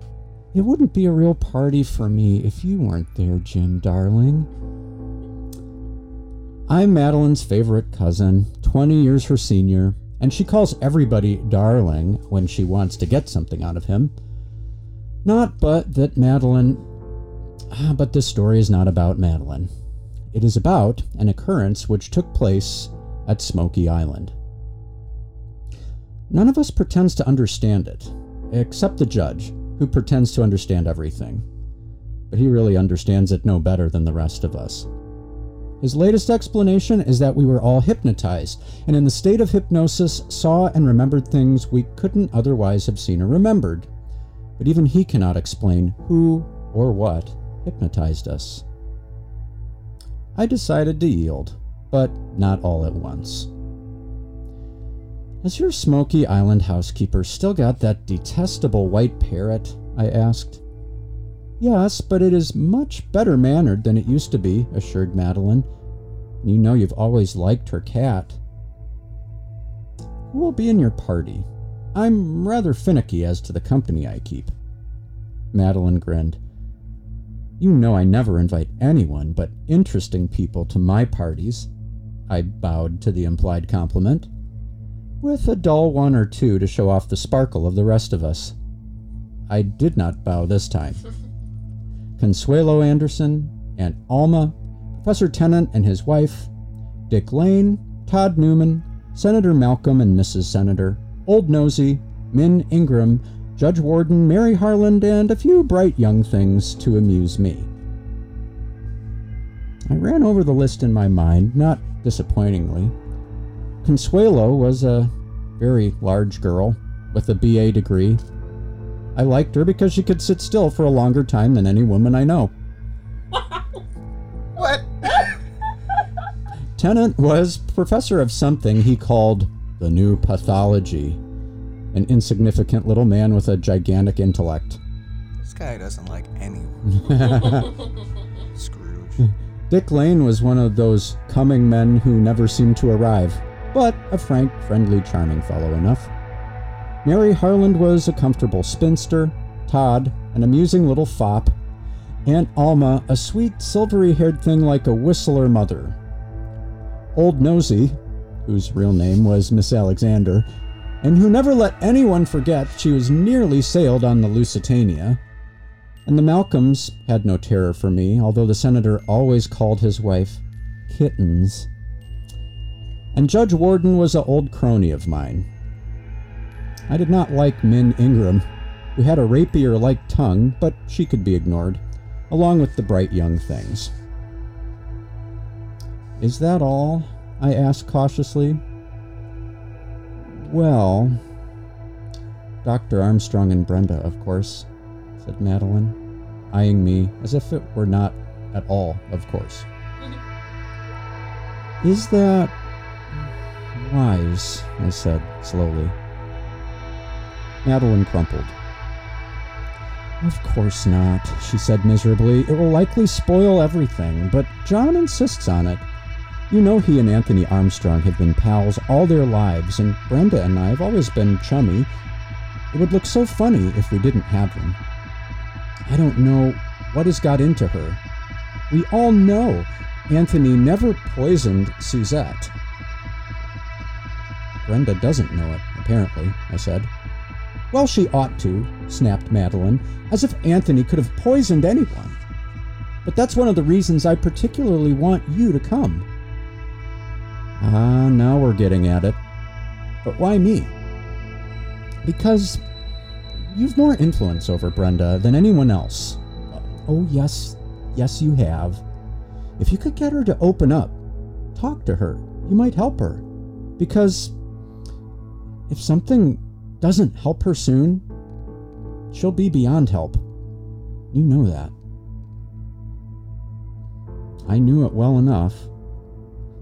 It wouldn't be a real party for me if you weren't there, Jim, darling. I'm Madeline's favorite cousin, 20 years her senior, and she calls everybody darling when she wants to get something out of him. Not but that Madeline. Ah, But this story is not about Madeline. It is about an occurrence which took place at Smoky Island. None of us pretends to understand it, except the judge, who pretends to understand everything. But he really understands it no better than the rest of us. His latest explanation is that we were all hypnotized, and in the state of hypnosis saw and remembered things we couldn't otherwise have seen or remembered. But even he cannot explain who or what hypnotized us. I decided to yield, but not all at once. Has your Smoky Island housekeeper still got that detestable white parrot? I asked. Yes, but it is much better mannered than it used to be, assured Madeline. You know you've always liked her cat. Who will be in your party? I'm rather finicky as to the company I keep. Madeline grinned. You know I never invite anyone but interesting people to my parties. I bowed to the implied compliment, with a dull one or two to show off the sparkle of the rest of us. I did not bow this time. Consuelo Anderson, Aunt Alma, Professor Tennant and his wife, Dick Lane, Todd Newman, Senator Malcolm and Mrs. Senator, Old Nosy, Min Ingram, Judge Warden, Mary Harland, and a few bright young things to amuse me. I ran over the list in my mind, not disappointingly. Consuelo was a very large girl with a BA degree. I liked her because she could sit still for a longer time than any woman I know. What? Tennant was professor of something he called the new pathology, an insignificant little man with a gigantic intellect. This guy doesn't like anyone. Scrooge. Dick Lane was one of those coming men who never seemed to arrive, but a frank, friendly, charming fellow enough. Mary Harland was a comfortable spinster, Todd, an amusing little fop, Aunt Alma, a sweet, silvery haired thing like a Whistler mother. Old Nosy, whose real name was Miss Alexander, and who never let anyone forget she was nearly sailed on the Lusitania. And the Malcolms had no terror for me, although the senator always called his wife kittens. And Judge Warden was an old crony of mine. I did not like Min Ingram, who had a rapier like tongue, but she could be ignored, along with the bright young things. Is that all? I asked cautiously. Well, Dr. Armstrong and Brenda, of course, said Madeline, eyeing me as if it were not at all, of course. Is that wise? I said slowly. Madeline crumpled. Of course not, she said miserably. It will likely spoil everything, but John insists on it. You know he and Anthony Armstrong have been pals all their lives, and Brenda and I have always been chummy. It would look so funny if we didn't have them. I don't know what has got into her. We all know Anthony never poisoned Suzette. Brenda doesn't know it, apparently, I said. Well, she ought to, snapped Madeline, as if Anthony could have poisoned anyone. But that's one of the reasons I particularly want you to come. Ah, now we're getting at it. But why me? Because you've more influence over Brenda than anyone else. Oh, yes, yes, you have. If you could get her to open up, talk to her, you might help her. Because if something doesn't help her soon, she'll be beyond help. You know that. I knew it well enough.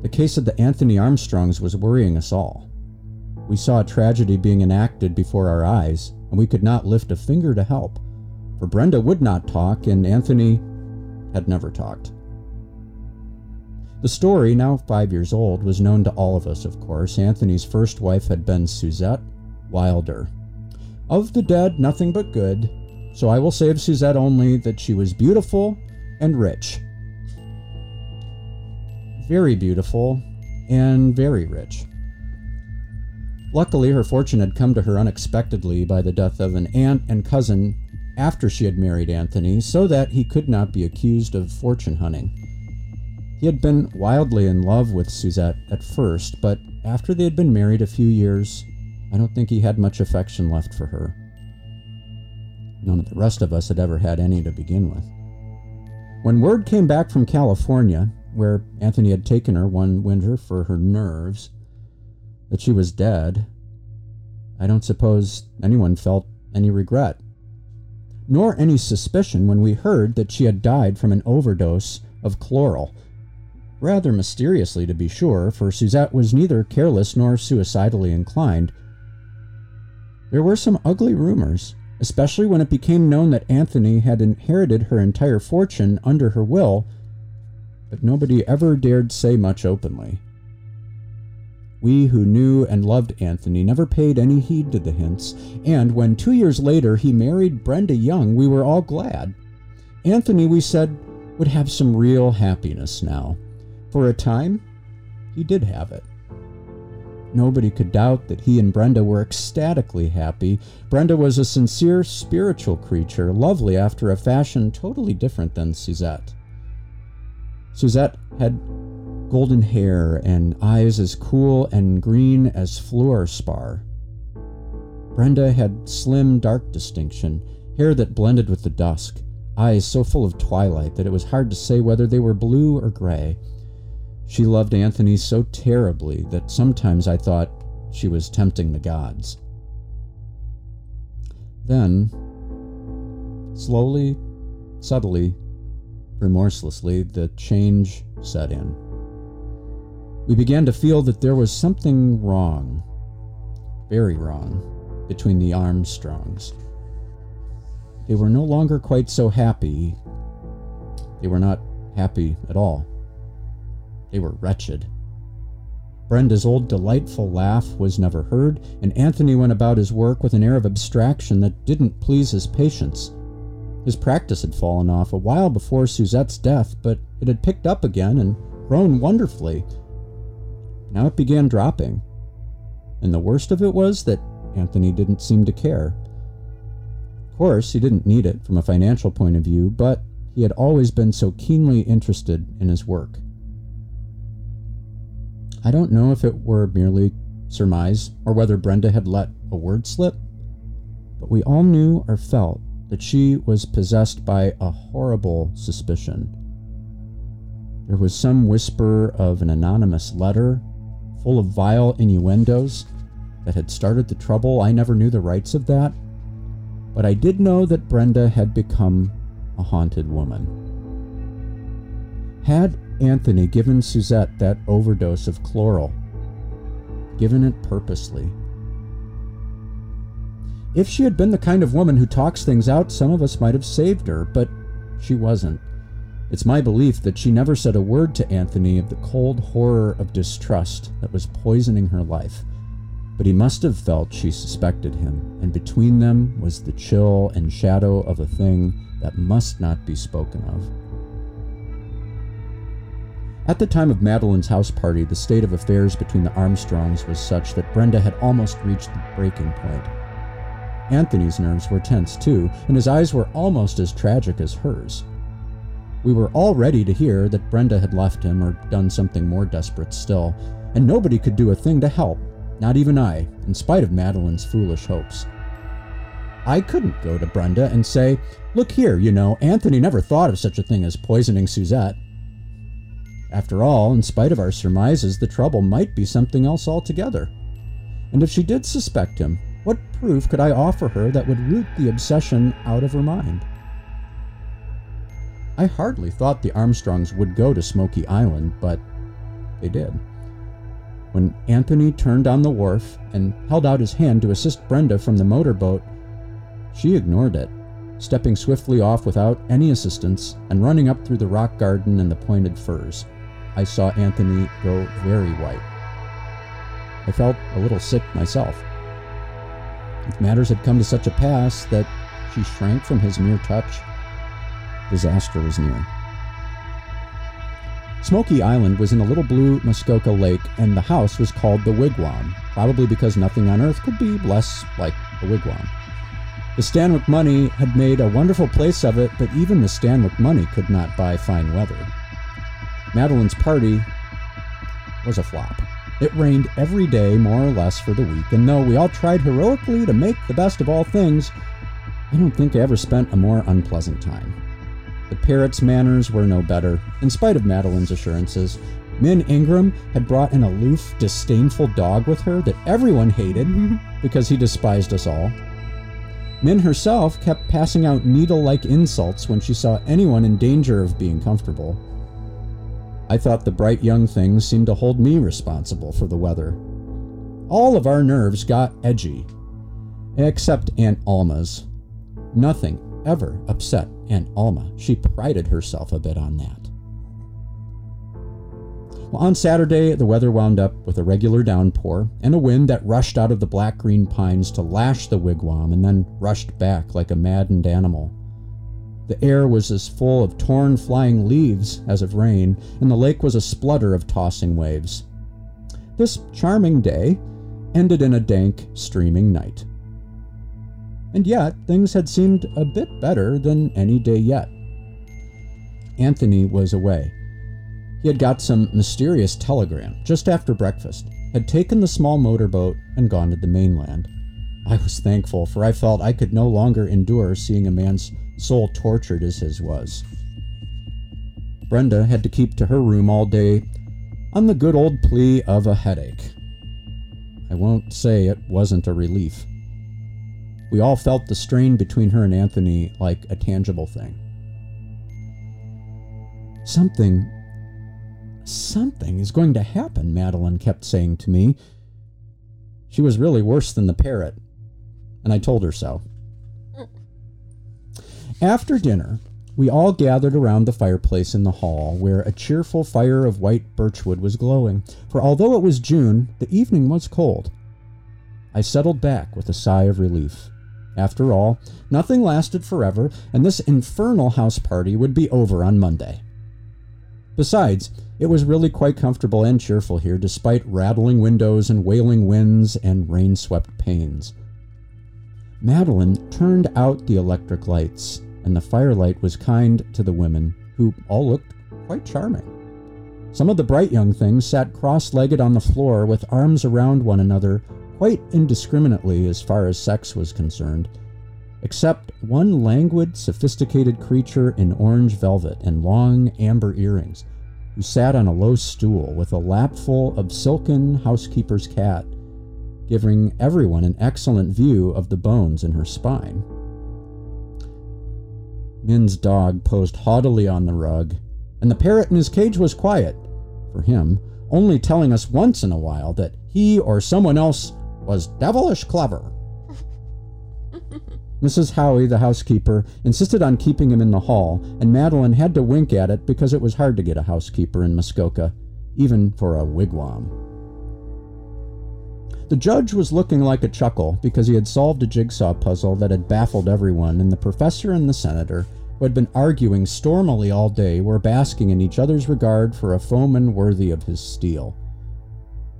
The case of the Anthony Armstrongs was worrying us all. We saw a tragedy being enacted before our eyes, and we could not lift a finger to help, for Brenda would not talk, and Anthony had never talked. The story, now five years old, was known to all of us, of course. Anthony's first wife had been Suzette Wilder. Of the dead, nothing but good, so I will say of Suzette only that she was beautiful and rich. Very beautiful and very rich. Luckily, her fortune had come to her unexpectedly by the death of an aunt and cousin after she had married Anthony, so that he could not be accused of fortune hunting. He had been wildly in love with Suzette at first, but after they had been married a few years, I don't think he had much affection left for her. None of the rest of us had ever had any to begin with. When word came back from California, where Anthony had taken her one winter for her nerves, that she was dead, I don't suppose anyone felt any regret, nor any suspicion when we heard that she had died from an overdose of chloral. Rather mysteriously, to be sure, for Suzette was neither careless nor suicidally inclined. There were some ugly rumors, especially when it became known that Anthony had inherited her entire fortune under her will, but nobody ever dared say much openly. We who knew and loved Anthony never paid any heed to the hints, and when two years later he married Brenda Young, we were all glad. Anthony, we said, would have some real happiness now. For a time, he did have it. Nobody could doubt that he and Brenda were ecstatically happy. Brenda was a sincere spiritual creature, lovely after a fashion totally different than Suzette. Suzette had golden hair and eyes as cool and green as fluorspar. Brenda had slim, dark distinction, hair that blended with the dusk, eyes so full of twilight that it was hard to say whether they were blue or gray. She loved Anthony so terribly that sometimes I thought she was tempting the gods. Then, slowly, subtly, remorselessly, the change set in. We began to feel that there was something wrong, very wrong, between the Armstrongs. They were no longer quite so happy. They were not happy at all. They were wretched. Brenda's old delightful laugh was never heard, and Anthony went about his work with an air of abstraction that didn't please his patients. His practice had fallen off a while before Suzette's death, but it had picked up again and grown wonderfully. Now it began dropping. And the worst of it was that Anthony didn't seem to care. Of course, he didn't need it from a financial point of view, but he had always been so keenly interested in his work. I don't know if it were merely surmise or whether Brenda had let a word slip, but we all knew or felt that she was possessed by a horrible suspicion. There was some whisper of an anonymous letter full of vile innuendos that had started the trouble. I never knew the rights of that, but I did know that Brenda had become a haunted woman. Had Anthony given Suzette that overdose of chloral, given it purposely. If she had been the kind of woman who talks things out, some of us might have saved her, but she wasn't. It's my belief that she never said a word to Anthony of the cold horror of distrust that was poisoning her life. But he must have felt she suspected him, and between them was the chill and shadow of a thing that must not be spoken of. At the time of Madeline's house party, the state of affairs between the Armstrongs was such that Brenda had almost reached the breaking point. Anthony's nerves were tense too, and his eyes were almost as tragic as hers. We were all ready to hear that Brenda had left him or done something more desperate still, and nobody could do a thing to help, not even I, in spite of Madeline's foolish hopes. I couldn't go to Brenda and say, Look here, you know, Anthony never thought of such a thing as poisoning Suzette. After all, in spite of our surmises, the trouble might be something else altogether. And if she did suspect him, what proof could I offer her that would root the obsession out of her mind? I hardly thought the Armstrongs would go to Smoky Island, but they did. When Anthony turned on the wharf and held out his hand to assist Brenda from the motorboat, she ignored it, stepping swiftly off without any assistance and running up through the rock garden and the pointed firs. I saw Anthony go very white. I felt a little sick myself. If matters had come to such a pass that she shrank from his mere touch, disaster was near. Smoky Island was in a little blue Muskoka lake, and the house was called the Wigwam, probably because nothing on earth could be less like a wigwam. The Stanwyck money had made a wonderful place of it, but even the Stanwyck money could not buy fine weather. Madeline's party was a flop. It rained every day, more or less, for the week, and though we all tried heroically to make the best of all things, I don't think I ever spent a more unpleasant time. The parrot's manners were no better, in spite of Madeline's assurances. Min Ingram had brought an aloof, disdainful dog with her that everyone hated because he despised us all. Min herself kept passing out needle like insults when she saw anyone in danger of being comfortable. I thought the bright young things seemed to hold me responsible for the weather. All of our nerves got edgy, except Aunt Alma's. Nothing ever upset Aunt Alma. She prided herself a bit on that. Well, on Saturday, the weather wound up with a regular downpour and a wind that rushed out of the black green pines to lash the wigwam and then rushed back like a maddened animal. The air was as full of torn flying leaves as of rain, and the lake was a splutter of tossing waves. This charming day ended in a dank, streaming night. And yet, things had seemed a bit better than any day yet. Anthony was away. He had got some mysterious telegram just after breakfast, had taken the small motorboat, and gone to the mainland. I was thankful, for I felt I could no longer endure seeing a man's soul tortured as his was. Brenda had to keep to her room all day on the good old plea of a headache. I won't say it wasn't a relief. We all felt the strain between her and Anthony like a tangible thing. Something, something is going to happen, Madeline kept saying to me. She was really worse than the parrot, and I told her so. After dinner, we all gathered around the fireplace in the hall, where a cheerful fire of white birchwood was glowing, for although it was June, the evening was cold. I settled back with a sigh of relief. After all, nothing lasted forever, and this infernal house party would be over on Monday. Besides, it was really quite comfortable and cheerful here, despite rattling windows and wailing winds and rain swept panes. Madeline turned out the electric lights and the firelight was kind to the women, who all looked quite charming. Some of the bright young things sat cross legged on the floor with arms around one another, quite indiscriminately as far as sex was concerned, except one languid, sophisticated creature in orange velvet and long amber earrings, who sat on a low stool with a lapful of silken housekeeper's cat, giving everyone an excellent view of the bones in her spine. Min's dog posed haughtily on the rug, and the parrot in his cage was quiet, for him, only telling us once in a while that he or someone else was devilish clever. Mrs. Howie, the housekeeper, insisted on keeping him in the hall, and Madeline had to wink at it because it was hard to get a housekeeper in Muskoka, even for a wigwam. The judge was looking like a chuckle because he had solved a jigsaw puzzle that had baffled everyone, and the professor and the senator, who had been arguing stormily all day, were basking in each other's regard for a foeman worthy of his steel.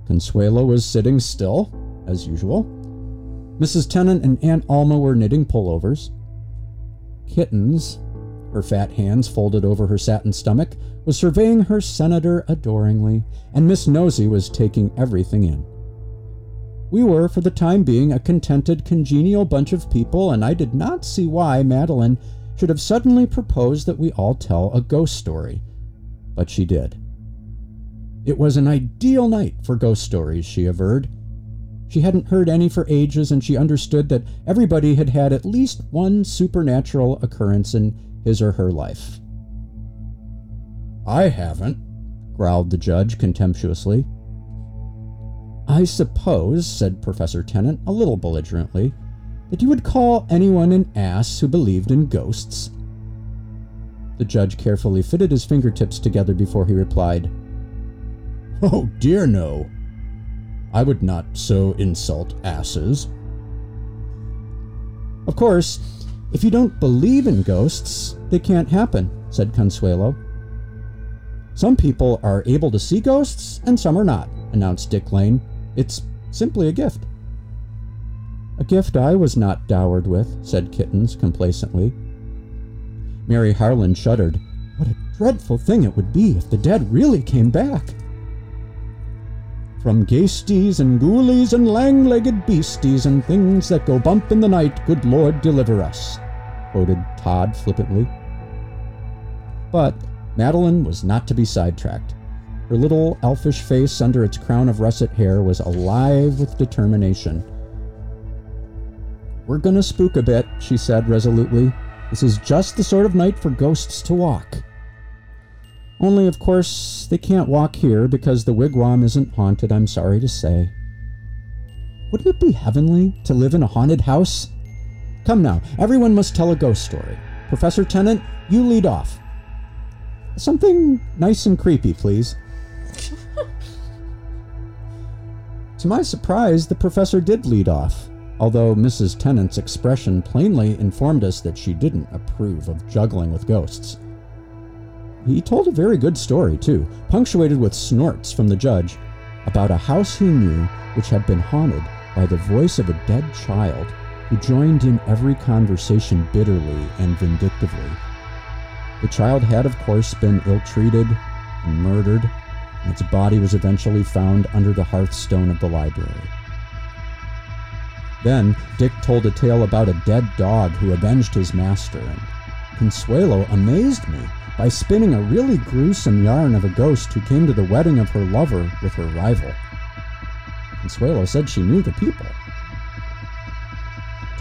Consuelo was sitting still, as usual. Mrs. Tennant and Aunt Alma were knitting pullovers. Kittens, her fat hands folded over her satin stomach, was surveying her senator adoringly, and Miss Nosy was taking everything in. We were, for the time being, a contented, congenial bunch of people, and I did not see why Madeline should have suddenly proposed that we all tell a ghost story. But she did. It was an ideal night for ghost stories, she averred. She hadn't heard any for ages, and she understood that everybody had had at least one supernatural occurrence in his or her life. I haven't, growled the judge contemptuously. I suppose, said Professor Tennant a little belligerently, that you would call anyone an ass who believed in ghosts. The judge carefully fitted his fingertips together before he replied, Oh dear no. I would not so insult asses. Of course, if you don't believe in ghosts, they can't happen, said Consuelo. Some people are able to see ghosts and some are not, announced Dick Lane. It's simply a gift. A gift I was not dowered with, said Kittens complacently. Mary Harlan shuddered. What a dreadful thing it would be if the dead really came back. From ghasties and ghoulies and lang legged beasties and things that go bump in the night, good Lord deliver us, quoted Todd flippantly. But Madeline was not to be sidetracked. Her little elfish face under its crown of russet hair was alive with determination. We're gonna spook a bit, she said resolutely. This is just the sort of night for ghosts to walk. Only, of course, they can't walk here because the wigwam isn't haunted, I'm sorry to say. Wouldn't it be heavenly to live in a haunted house? Come now, everyone must tell a ghost story. Professor Tennant, you lead off. Something nice and creepy, please. To my surprise, the professor did lead off, although Mrs. Tennant's expression plainly informed us that she didn't approve of juggling with ghosts. He told a very good story, too, punctuated with snorts from the judge, about a house he knew which had been haunted by the voice of a dead child who joined in every conversation bitterly and vindictively. The child had, of course, been ill treated and murdered, and its body was eventually found under the hearthstone of the library. Then Dick told a tale about a dead dog who avenged his master, and Consuelo amazed me by spinning a really gruesome yarn of a ghost who came to the wedding of her lover with her rival. Consuelo said she knew the people.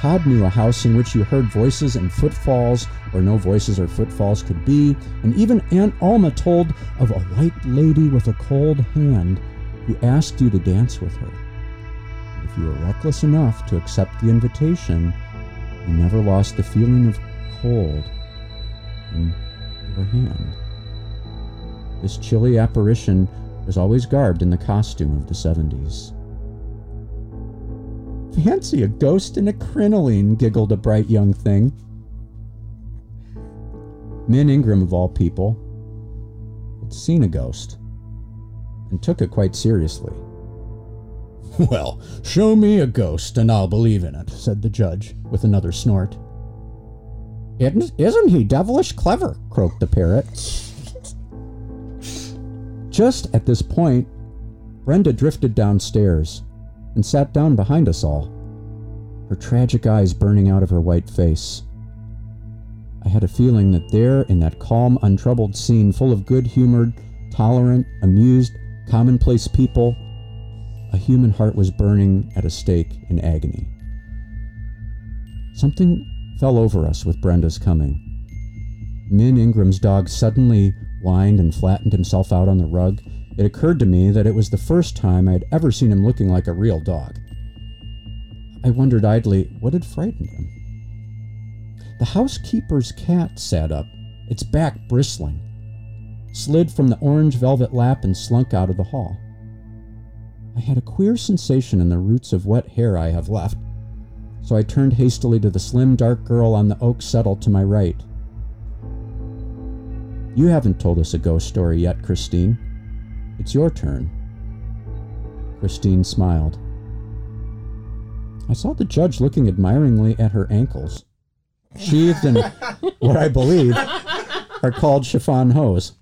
Todd knew a house in which you heard voices and footfalls where no voices or footfalls could be, and even Aunt Alma told of a white lady with a cold hand who asked you to dance with her. If you were reckless enough to accept the invitation, you never lost the feeling of cold in your hand. This chilly apparition was always garbed in the costume of the 70s. Fancy a ghost in a crinoline, giggled a bright young thing. Min Ingram, of all people, had seen a ghost and took it quite seriously. Well, show me a ghost and I'll believe in it, said the judge, with another snort. Isn't, he devilish clever? croaked the parrot. Just at this point, Brenda drifted downstairs and sat down behind us all, her tragic eyes burning out of her white face. I had a feeling that there, in that calm, untroubled scene full of good humored, tolerant, amused, commonplace people, a human heart was burning at a stake in agony. Something fell over us with Brenda's coming. Min Ingram's dog suddenly whined and flattened himself out on the rug. It occurred to me that it was the first time I had ever seen him looking like a real dog. I wondered idly what had frightened him. The housekeeper's cat sat up, its back bristling, slid from the orange velvet lap and slunk out of the hall. I had a queer sensation in the roots of wet hair I have left, so I turned hastily to the slim, dark girl on the oak settle to my right. You haven't told us a ghost story yet, Christine. It's your turn. Christine smiled. I saw the judge looking admiringly at her ankles, sheathed in what I believe are called chiffon hose.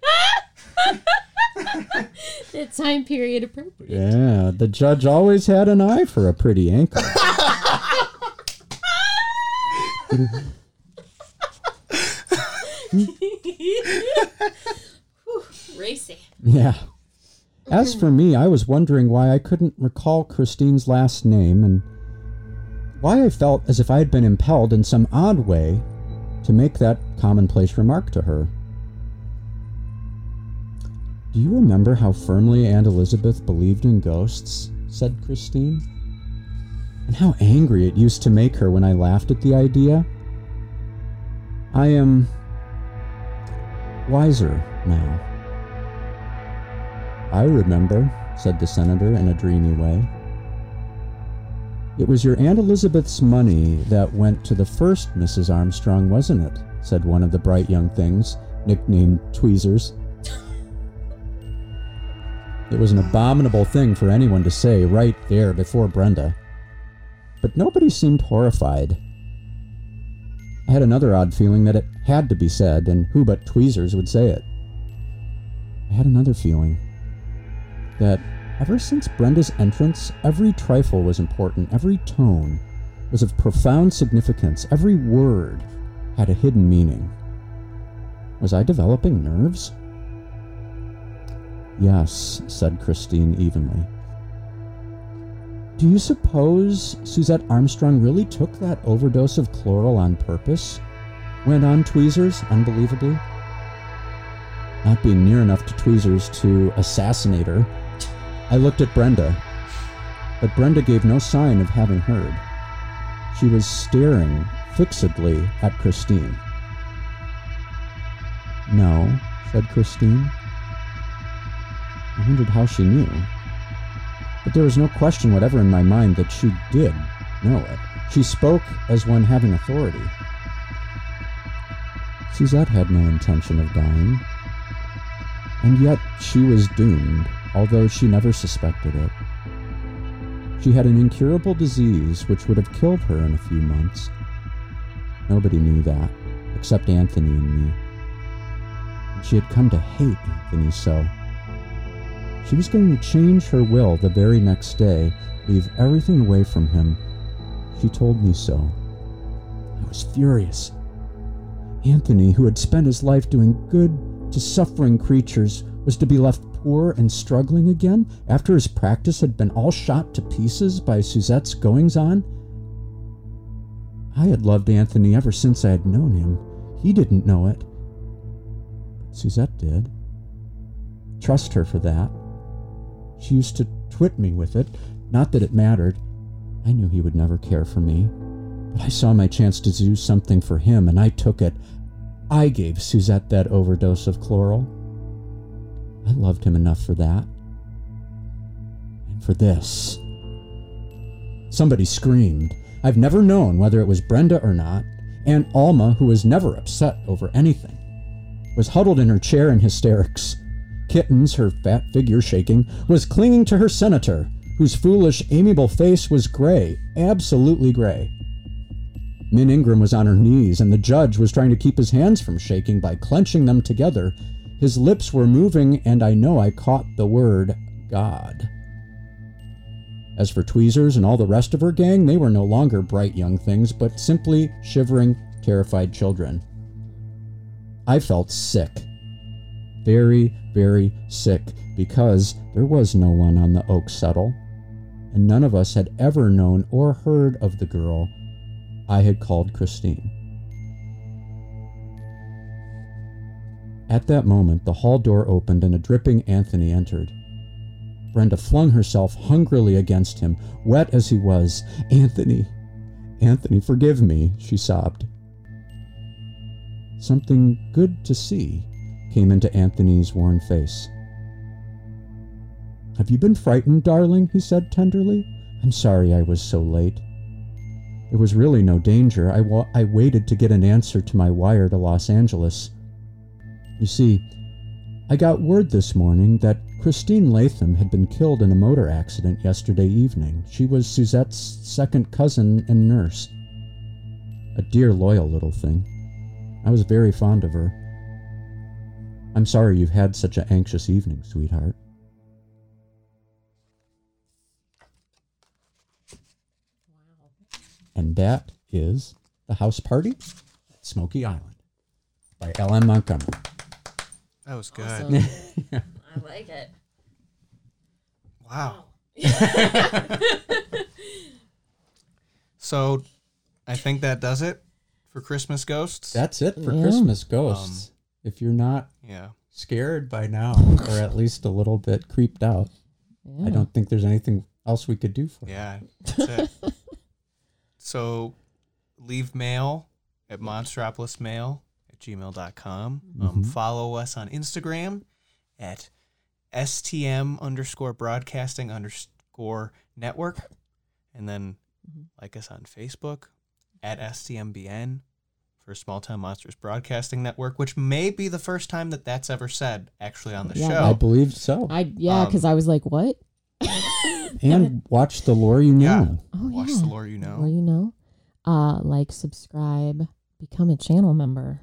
The time period appropriate. Yeah, the judge always had an eye for a pretty ankle. Racy. Yeah. As for me, I was wondering why I couldn't recall Christine's last name and why I felt as if I had been impelled in some odd way to make that commonplace remark to her. Do you remember how firmly Aunt Elizabeth believed in ghosts? said Christine. And how angry it used to make her when I laughed at the idea? I am wiser now. I remember, said the senator in a dreamy way. It was your Aunt Elizabeth's money that went to the first Mrs. Armstrong, wasn't it? said one of the bright young things, nicknamed Tweezers. It was an abominable thing for anyone to say right there before Brenda. But nobody seemed horrified. I had another odd feeling that it had to be said, and who but Tweezers would say it? I had another feeling that ever since Brenda's entrance, every trifle was important, every tone was of profound significance, every word had a hidden meaning. Was I developing nerves? Yes, said Christine evenly. Do you suppose Suzette Armstrong really took that overdose of chloral on purpose? Went on Tweezers, unbelievably. Not being near enough to Tweezers to assassinate her, I looked at Brenda, but Brenda gave no sign of having heard. She was staring fixedly at Christine. No, said Christine. I wondered how she knew. But there was no question whatever in my mind that she did know it. She spoke as one having authority. Suzette had no intention of dying. And yet she was doomed, although she never suspected it. She had an incurable disease which would have killed her in a few months. Nobody knew that, except Anthony and me. And she had come to hate Anthony so. She was going to change her will the very next day, leave everything away from him. She told me so. I was furious. Anthony, who had spent his life doing good to suffering creatures, was to be left poor and struggling again after his practice had been all shot to pieces by Suzette's goings on? I had loved Anthony ever since I had known him. He didn't know it. But Suzette did. Trust her for that. She used to twit me with it. Not that it mattered. I knew he would never care for me. But I saw my chance to do something for him, and I took it. I gave Suzette that overdose of chloral. I loved him enough for that. And for this. Somebody screamed. I've never known whether it was Brenda or not. Aunt Alma, who was never upset over anything, was huddled in her chair in hysterics. Kittens, her fat figure shaking, was clinging to her senator, whose foolish, amiable face was gray, absolutely gray. Min Ingram was on her knees, and the judge was trying to keep his hands from shaking by clenching them together. His lips were moving, and I know I caught the word God. As for Tweezers and all the rest of her gang, they were no longer bright young things, but simply shivering, terrified children. I felt sick. Very, very sick, because there was no one on the oak settle, and none of us had ever known or heard of the girl I had called Christine. At that moment, the hall door opened and a dripping Anthony entered. Brenda flung herself hungrily against him, wet as he was. Anthony, Anthony, forgive me, she sobbed. Something good to see came into Anthony's worn face. Have you been frightened, darling? he said tenderly. I'm sorry I was so late. There was really no danger. I, wa- I waited to get an answer to my wire to Los Angeles. You see, I got word this morning that Christine Latham had been killed in a motor accident yesterday evening. She was Suzette's second cousin and nurse. A dear, loyal little thing. I was very fond of her. I'm sorry you've had such an anxious evening, sweetheart. And that is The House Party at Smoky Island by L.M. Montgomery. That was good. Awesome. I like it. Wow. so, I think that does it for Christmas ghosts. That's it for Yeah. Christmas um, Ghosts. if you're not yeah. scared by now, or at least a little bit creeped out, Yeah. I don't think there's anything else we could do for you. Yeah. That's it. so, leave mail at monstropolismail at gmail.com. Um, Mhm. follow us on Instagram at STM underscore broadcasting underscore network. And then Mhm. like us on Facebook at STMBN for Small Town Monsters Broadcasting Network, which may be the first time that that's ever said actually on the Yeah, show. I believe so. I yeah, Um, because I was like, what? and watch the lore you Yeah. know. Oh Watch yeah. the lore, you know. Lore you know, uh, like, subscribe, become a channel member.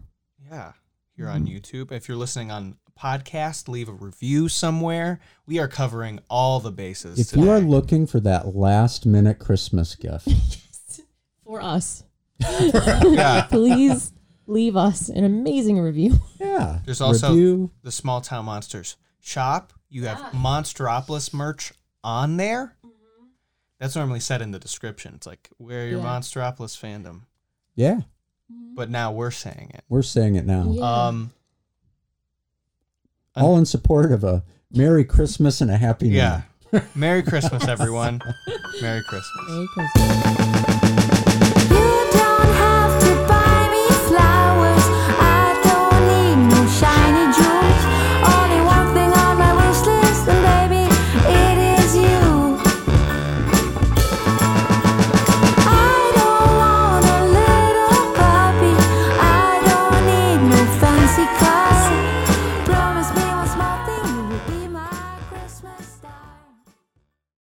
Yeah. Here on mm-hmm. YouTube. If you're listening on podcast, leave a review somewhere. We are covering all the bases. If you are looking for that last minute Christmas gift, For us, Yeah. please leave us an amazing review. yeah. There's also- review. the Small Town Monsters shop, you have ah. Monstropolis merch on there. Mm-hmm. That's normally said in the description. It's like, where are your Yeah. Monstropolis fandom. Yeah, But now we're saying it. we're saying it now. Yeah. Um, All in support of a Merry Christmas and a Happy New yeah. Year. Merry Christmas, everyone. Merry Christmas. Merry Christmas.